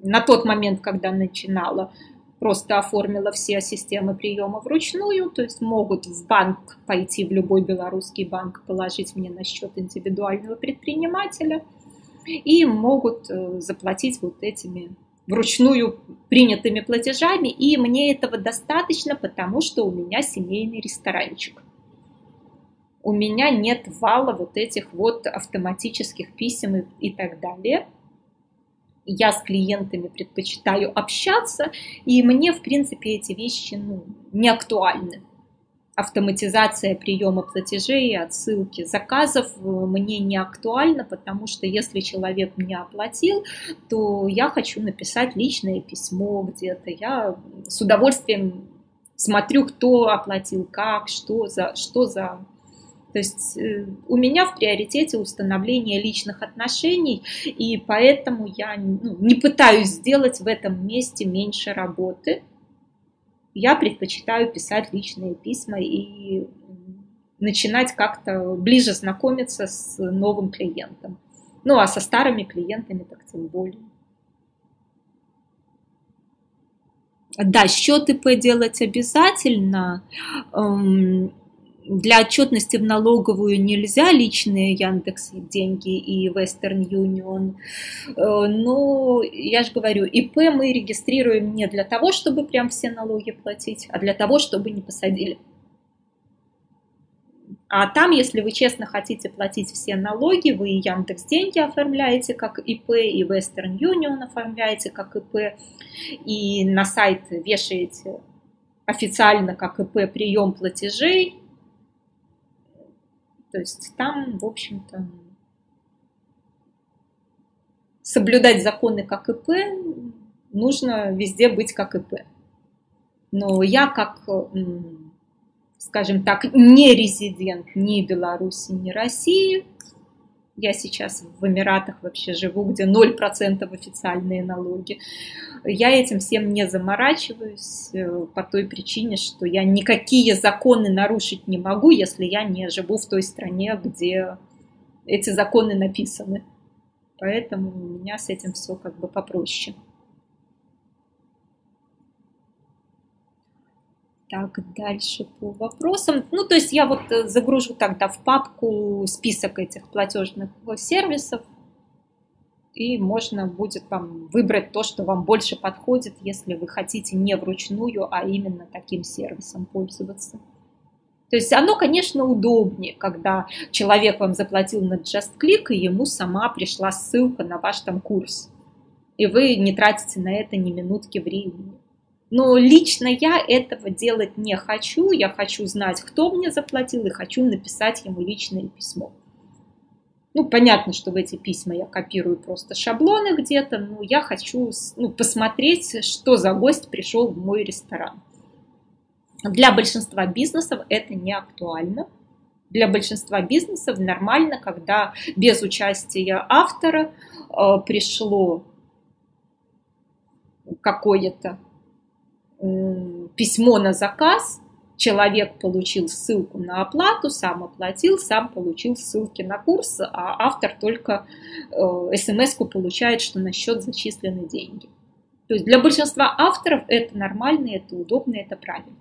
S1: на тот момент, когда начинала просто оформила все системы приема вручную, то есть могут в банк пойти, в любой белорусский банк, положить мне на счет индивидуального предпринимателя и могут э, заплатить вот этими вручную принятыми платежами, и мне этого достаточно, потому что у меня семейный ресторанчик. У меня нет вала вот этих вот автоматических писем и так далее я с клиентами предпочитаю общаться, и мне, в принципе, эти вещи ну, не актуальны. Автоматизация приема платежей, отсылки заказов э, мне не актуальна, потому что если человек мне оплатил, то я хочу написать личное письмо где-то. Я с удовольствием смотрю, кто оплатил, как, что за, что за то есть э, у меня в приоритете установление личных отношений, и поэтому я ну, не пытаюсь сделать в этом месте меньше работы. Я предпочитаю писать личные письма и начинать как-то ближе знакомиться с новым клиентом. Ну а со старыми клиентами так тем более. Да, счеты поделать обязательно. Для отчетности в налоговую нельзя личные Яндекс деньги и Western Union. Э, но я же говорю, ИП мы регистрируем не для того, чтобы прям все налоги платить, а для того, чтобы не посадили. А там, если вы честно хотите платить все налоги, вы и Яндекс деньги оформляете как ИП, и Western Union оформляете как ИП, и на сайт вешаете официально как ИП прием платежей, то есть там, в общем-то, соблюдать законы как ИП нужно везде быть как ИП. Но я как, скажем так, не резидент ни Беларуси, ни России, я сейчас в Эмиратах вообще живу, где 0% официальные налоги. Я этим всем не заморачиваюсь э, по той причине, что я никакие законы нарушить не могу, если я не живу в той стране, где эти законы написаны. Поэтому у меня с этим все как бы попроще. Так, дальше по вопросам. Ну, то есть я вот э, загружу тогда в папку список этих платежных сервисов, и можно будет вам выбрать то, что вам больше подходит, если вы хотите не вручную, а именно таким сервисом пользоваться. То есть оно, конечно, удобнее, когда человек вам заплатил на JustClick, и ему сама пришла ссылка на ваш там курс. И вы не тратите на это ни минутки времени. Но лично я этого делать не хочу. Я хочу знать, кто мне заплатил, и хочу написать ему личное письмо. Ну, понятно, что в эти письма я копирую просто шаблоны где-то, но я хочу ну, посмотреть, что за гость пришел в мой ресторан. Для большинства бизнесов это не актуально. Для большинства бизнесов нормально, когда без участия автора э, пришло какое-то письмо на заказ, человек получил ссылку на оплату, сам оплатил, сам получил ссылки на курс, а автор только э, смс-ку получает, что на счет зачислены деньги. То есть для большинства авторов это нормально, это удобно, это правильно.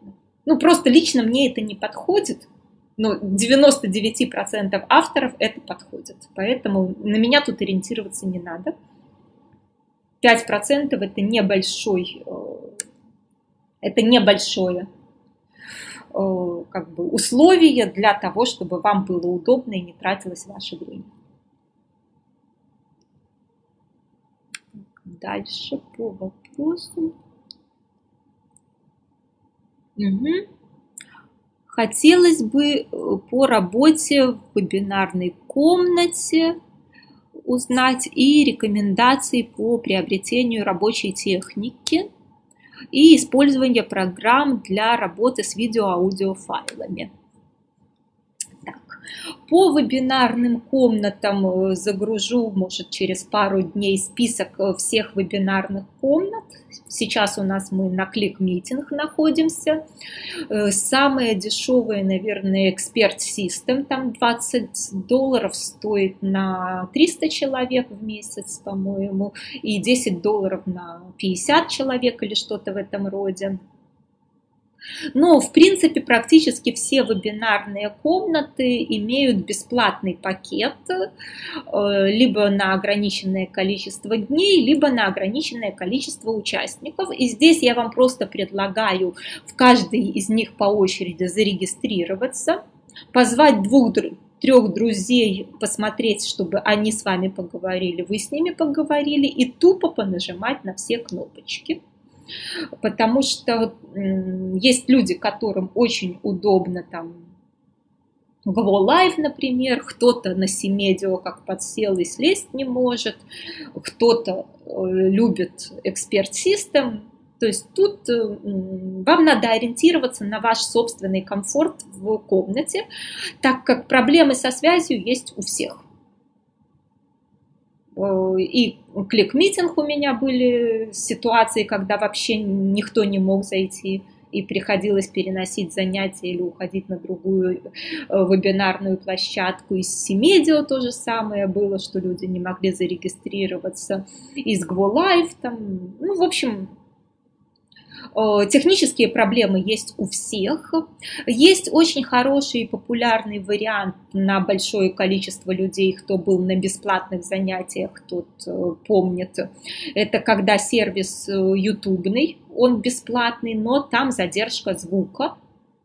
S1: Ну, просто лично мне это не подходит, ну, 99% авторов это подходит. Поэтому на меня тут ориентироваться не надо. 5% это небольшой, э, это небольшое э, как бы условие для того, чтобы вам было удобно и не тратилось ваше время. Дальше по вопросу. Угу. Хотелось бы э, по работе в вебинарной комнате узнать и рекомендации по приобретению рабочей техники и использование программ для работы с видео-аудиофайлами. По вебинарным комнатам э, загружу, может, через пару дней список э, всех вебинарных комнат. Сейчас у нас мы на клик-митинг находимся. Э, самое дешевое, наверное, Expert System. Там 20 долларов стоит на 300 человек в месяц, по-моему, и 10 долларов на 50 человек или что-то в этом роде. Но, в принципе, практически все вебинарные комнаты имеют бесплатный пакет э, либо на ограниченное количество дней, либо на ограниченное количество участников. И здесь я вам просто предлагаю в каждой из них по очереди зарегистрироваться, позвать двух трех друзей посмотреть, чтобы они с вами поговорили, вы с ними поговорили, и тупо понажимать на все кнопочки потому что есть люди, которым очень удобно там Go Live, например, кто-то на Симедио как подсел и слезть не может, кто-то э, любит эксперт System, то есть тут э, вам надо ориентироваться на ваш собственный комфорт в комнате, так как проблемы со связью есть у всех. Э, и клик-митинг у меня были ситуации, когда вообще никто не мог зайти и приходилось переносить занятия или уходить на другую э, вебинарную площадку. Из Симедио то же самое было, что люди не могли зарегистрироваться. Из GoLive там, ну, в общем, технические проблемы есть у всех. Есть очень хороший и популярный вариант на большое количество людей, кто был на бесплатных занятиях, тот э, помнит. Это когда сервис э, ютубный, он бесплатный, но там задержка звука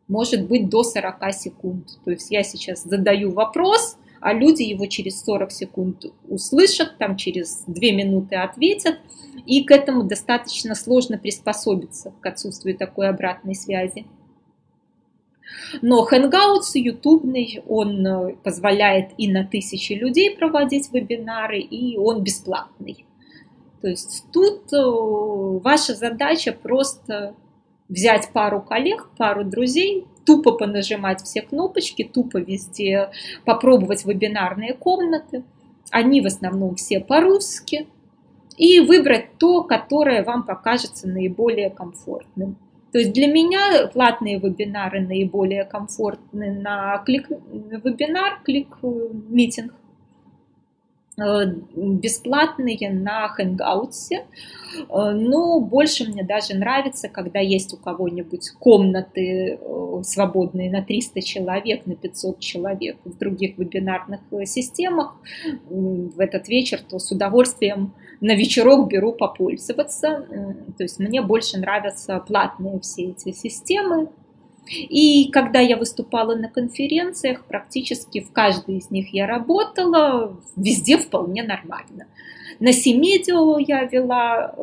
S1: может быть до 40 секунд. То есть я сейчас задаю вопрос, а люди его через 40 секунд услышат, там через 2 минуты ответят, и к этому достаточно сложно приспособиться, к отсутствию такой обратной связи. Но Hangouts ютубный, он э, позволяет и на тысячи людей проводить вебинары, и он бесплатный. То есть тут э, ваша задача просто взять пару коллег, пару друзей, тупо понажимать все кнопочки, тупо везде попробовать вебинарные комнаты. Они в основном все по-русски. И выбрать то, которое вам покажется наиболее комфортным. То есть для меня платные вебинары наиболее комфортны на клик-вебинар, клик-митинг. Э, бесплатные на Hangouts, э, но больше мне даже нравится, когда есть у кого-нибудь комнаты э, свободные на 300 человек, на 500 человек в других вебинарных системах. В этот вечер, то с удовольствием на вечерок беру попользоваться. То есть мне больше нравятся платные все эти системы, и когда я выступала на конференциях, практически в каждой из них я работала, везде вполне нормально. На Семедио я вела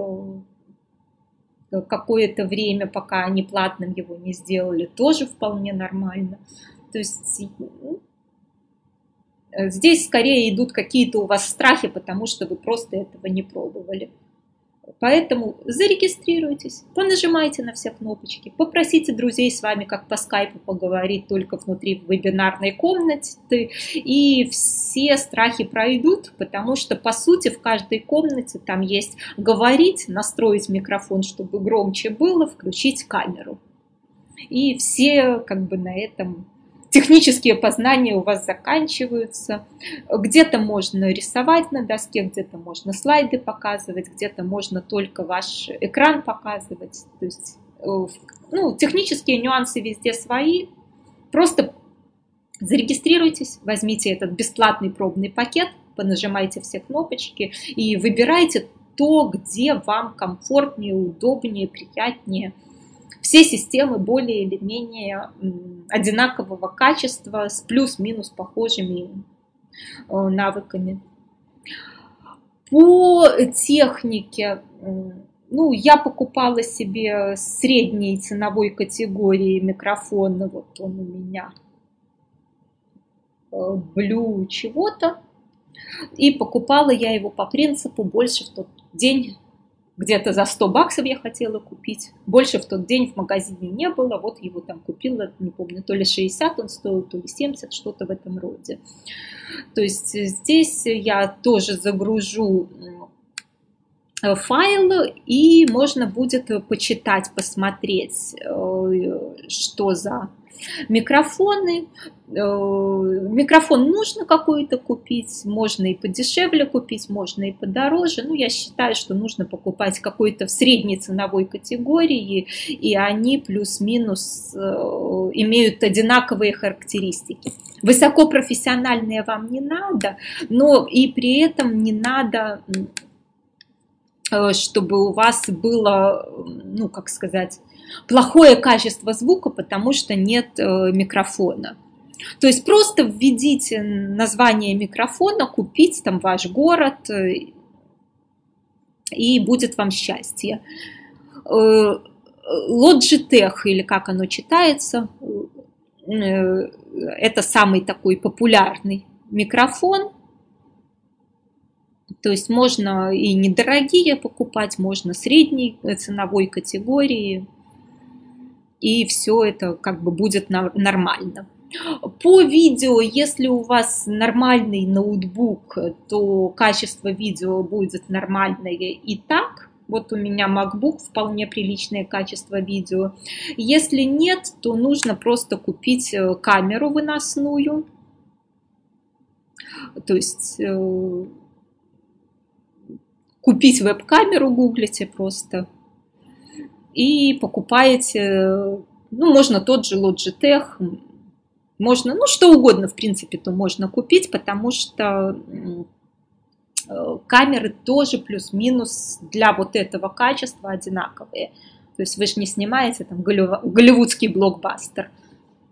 S1: э, какое-то время, пока они платным его не сделали, тоже вполне нормально. То есть ну, здесь скорее идут какие-то у вас страхи, потому что вы просто этого не пробовали. Поэтому зарегистрируйтесь, понажимайте на все кнопочки, попросите друзей с вами как по скайпу поговорить только внутри вебинарной комнаты, и все страхи пройдут, потому что, по сути, в каждой комнате там есть говорить, настроить микрофон, чтобы громче было, включить камеру. И все как бы на этом технические познания у вас заканчиваются. Где-то можно рисовать на доске, где-то можно слайды показывать, где-то можно только ваш экран показывать. То есть, э, ну, технические нюансы везде свои. Просто Зарегистрируйтесь, возьмите этот бесплатный пробный пакет, понажимайте все кнопочки и выбирайте то, где вам комфортнее, удобнее, приятнее. Все системы более или менее одинакового качества с плюс-минус похожими э, навыками. По технике, ну, я покупала себе средней ценовой категории микрофон, вот он у меня Blue э, чего-то. И покупала я его по принципу больше в тот день, где-то за 100 баксов я хотела купить. Больше в тот день в магазине не было. Вот его там купила, не помню, то ли 60 он стоил, то ли 70, что-то в этом роде. То есть здесь я тоже загружу э, файл, и можно будет почитать, посмотреть, э, что за Микрофоны. Э, микрофон нужно какой-то купить, можно и подешевле купить, можно и подороже. Ну, я считаю, что нужно покупать какой-то в средней ценовой категории, и они плюс-минус э, имеют одинаковые характеристики. Высокопрофессиональные вам не надо, но и при этом не надо э, чтобы у вас было, ну, как сказать, плохое качество звука, потому что нет э, микрофона. То есть просто введите название микрофона, купить там ваш город, э, и будет вам счастье. Э, Logitech, или как оно читается, это самый такой популярный микрофон. То есть можно и недорогие покупать, можно средней ценовой категории и все это как бы будет нормально. По видео, если у вас нормальный ноутбук, то качество видео будет нормальное и так. Вот у меня MacBook, вполне приличное качество видео. Если нет, то нужно просто купить э, камеру выносную. То есть э, купить веб-камеру, гуглите просто и покупаете, ну, можно тот же Logitech, можно, ну, что угодно, в принципе, то можно купить, потому что э, камеры тоже плюс-минус для вот этого качества одинаковые. То есть вы же не снимаете там голливудский блокбастер.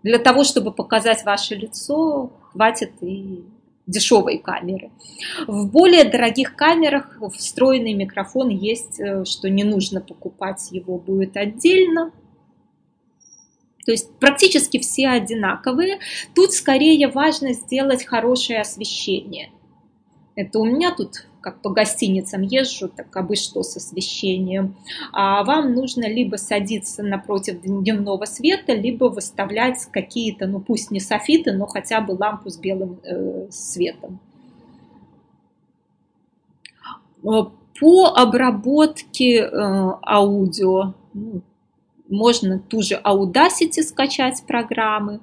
S1: Для того, чтобы показать ваше лицо, хватит и дешевой камеры. В более дорогих камерах встроенный микрофон есть, э, что не нужно покупать его будет отдельно. То есть практически все одинаковые. Тут скорее важно сделать хорошее освещение. Это у меня тут как по гостиницам езжу, так вы что с освещением? А вам нужно либо садиться напротив дневного света, либо выставлять какие-то, ну пусть не софиты, но хотя бы лампу с белым э, светом. Э, по обработке э, аудио ну, можно ту же Audacity скачать программы.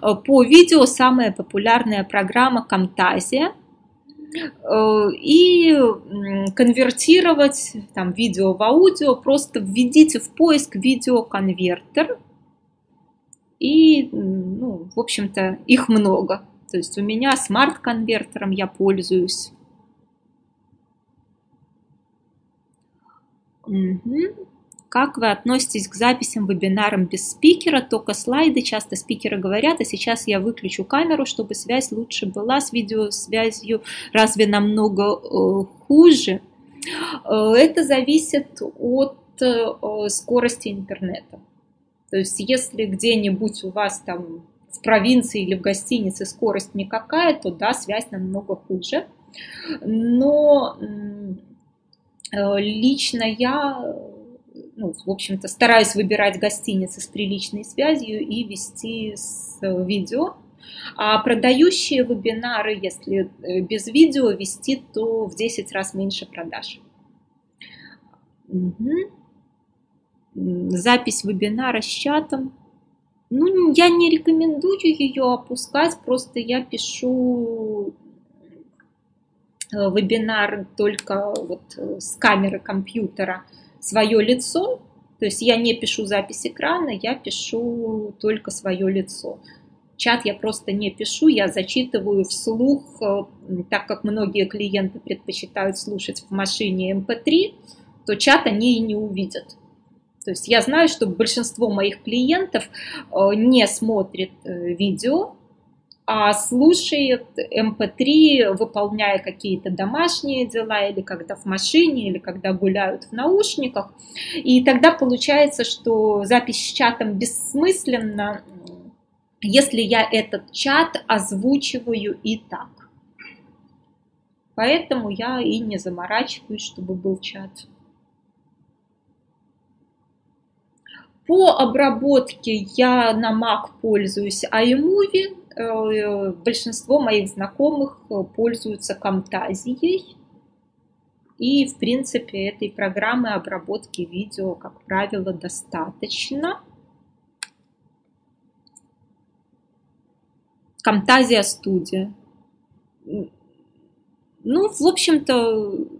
S1: Э, по видео самая популярная программа Camtasia – и конвертировать там, видео в аудио, просто введите в поиск видеоконвертер, и, ну, в общем-то, их много. То есть у меня смарт-конвертером я пользуюсь. Угу. Как вы относитесь к записям вебинарам без спикера, только слайды, часто спикеры говорят, а сейчас я выключу камеру, чтобы связь лучше была, с видеосвязью разве намного э, хуже? Э, это зависит от э, скорости интернета. То есть если где-нибудь у вас там в провинции или в гостинице скорость никакая, то да, связь намного хуже. Но лично я ну, в общем-то, стараюсь выбирать гостиницы с приличной связью и вести с э, видео. А продающие вебинары, если э, без видео вести, то в 10 раз меньше продаж. Угу. Запись вебинара с чатом. Ну, я не рекомендую ее опускать, просто я пишу э, вебинар только вот с камеры компьютера свое лицо, то есть я не пишу запись экрана, я пишу только свое лицо. Чат я просто не пишу, я зачитываю вслух, э, так как многие клиенты предпочитают слушать в машине MP3, эм то чат они и не увидят. То есть я знаю, что большинство моих клиентов э, не смотрит э, видео, а слушает MP3, эм выполняя какие-то домашние дела, или когда в машине, или когда гуляют в наушниках. И тогда получается, что запись с чатом бессмысленна, если я этот чат озвучиваю и так. Поэтому я и не заморачиваюсь, чтобы был чат. По обработке я на Mac пользуюсь iMovie. Э, большинство моих знакомых пользуются Camtasia. И, в принципе, этой программы обработки видео, как правило, достаточно. Camtasia Studio. Ну, в общем-то,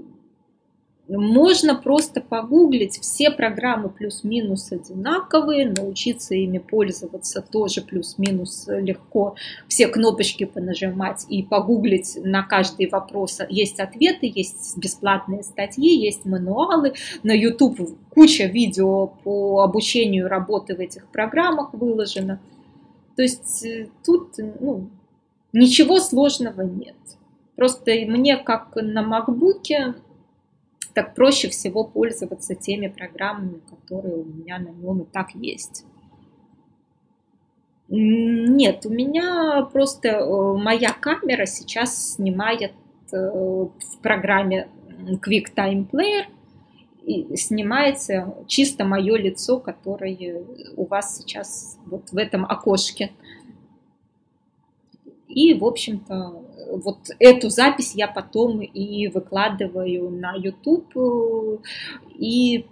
S1: можно просто погуглить, все программы плюс-минус одинаковые, научиться ими пользоваться тоже плюс-минус легко, все кнопочки понажимать и погуглить на каждый вопрос. Есть ответы, есть бесплатные статьи, есть мануалы, на YouTube куча видео по обучению работы в этих программах выложено. То есть э, тут ну, ничего сложного нет. Просто мне, как на макбуке, так проще всего пользоваться теми программами, которые у меня на нем и так есть. Нет, у меня просто э, моя камера сейчас снимает э, в программе QuickTime Player и снимается чисто мое лицо, которое у вас сейчас вот в этом окошке. И, в общем-то, вот эту запись я потом и выкладываю на YouTube и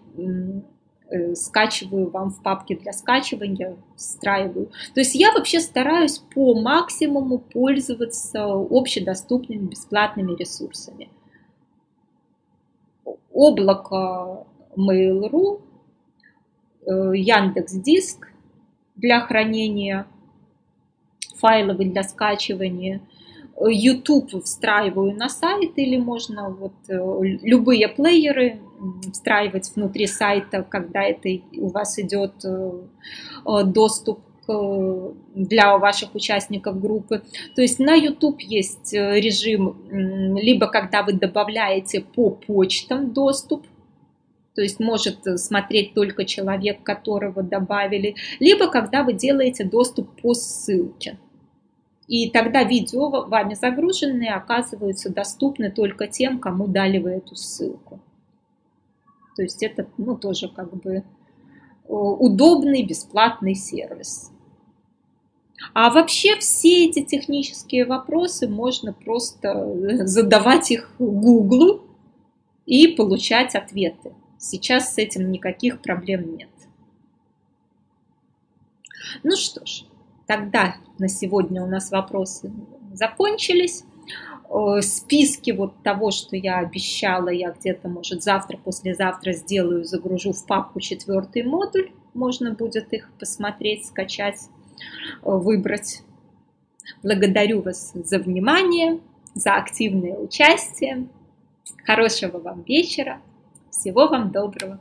S1: э, скачиваю вам в папке для скачивания, встраиваю. То есть я вообще стараюсь по максимуму пользоваться общедоступными бесплатными ресурсами облако Mail.ru, э, Яндекс Диск для хранения файлов для скачивания, YouTube встраиваю на сайт или можно вот э, любые плееры встраивать внутри сайта, когда это у вас идет э, доступ для ваших участников группы. То есть на YouTube есть э, режим, либо когда вы добавляете по почтам доступ, то есть может смотреть только человек, которого добавили, либо когда вы делаете доступ по ссылке. И тогда видео вами загруженные оказываются доступны только тем, кому дали вы эту ссылку. То есть это ну, тоже как бы э, удобный бесплатный сервис. А вообще все эти технические вопросы можно просто э, задавать их Гуглу и получать ответы. Сейчас с этим никаких проблем нет. Ну что ж, тогда на сегодня у нас вопросы закончились. Э, списки вот того, что я обещала, я где-то, может, завтра, послезавтра сделаю, загружу в папку четвертый модуль. Можно будет их посмотреть, скачать выбрать. Благодарю вас за внимание, за активное участие. Хорошего вам вечера. Всего вам доброго.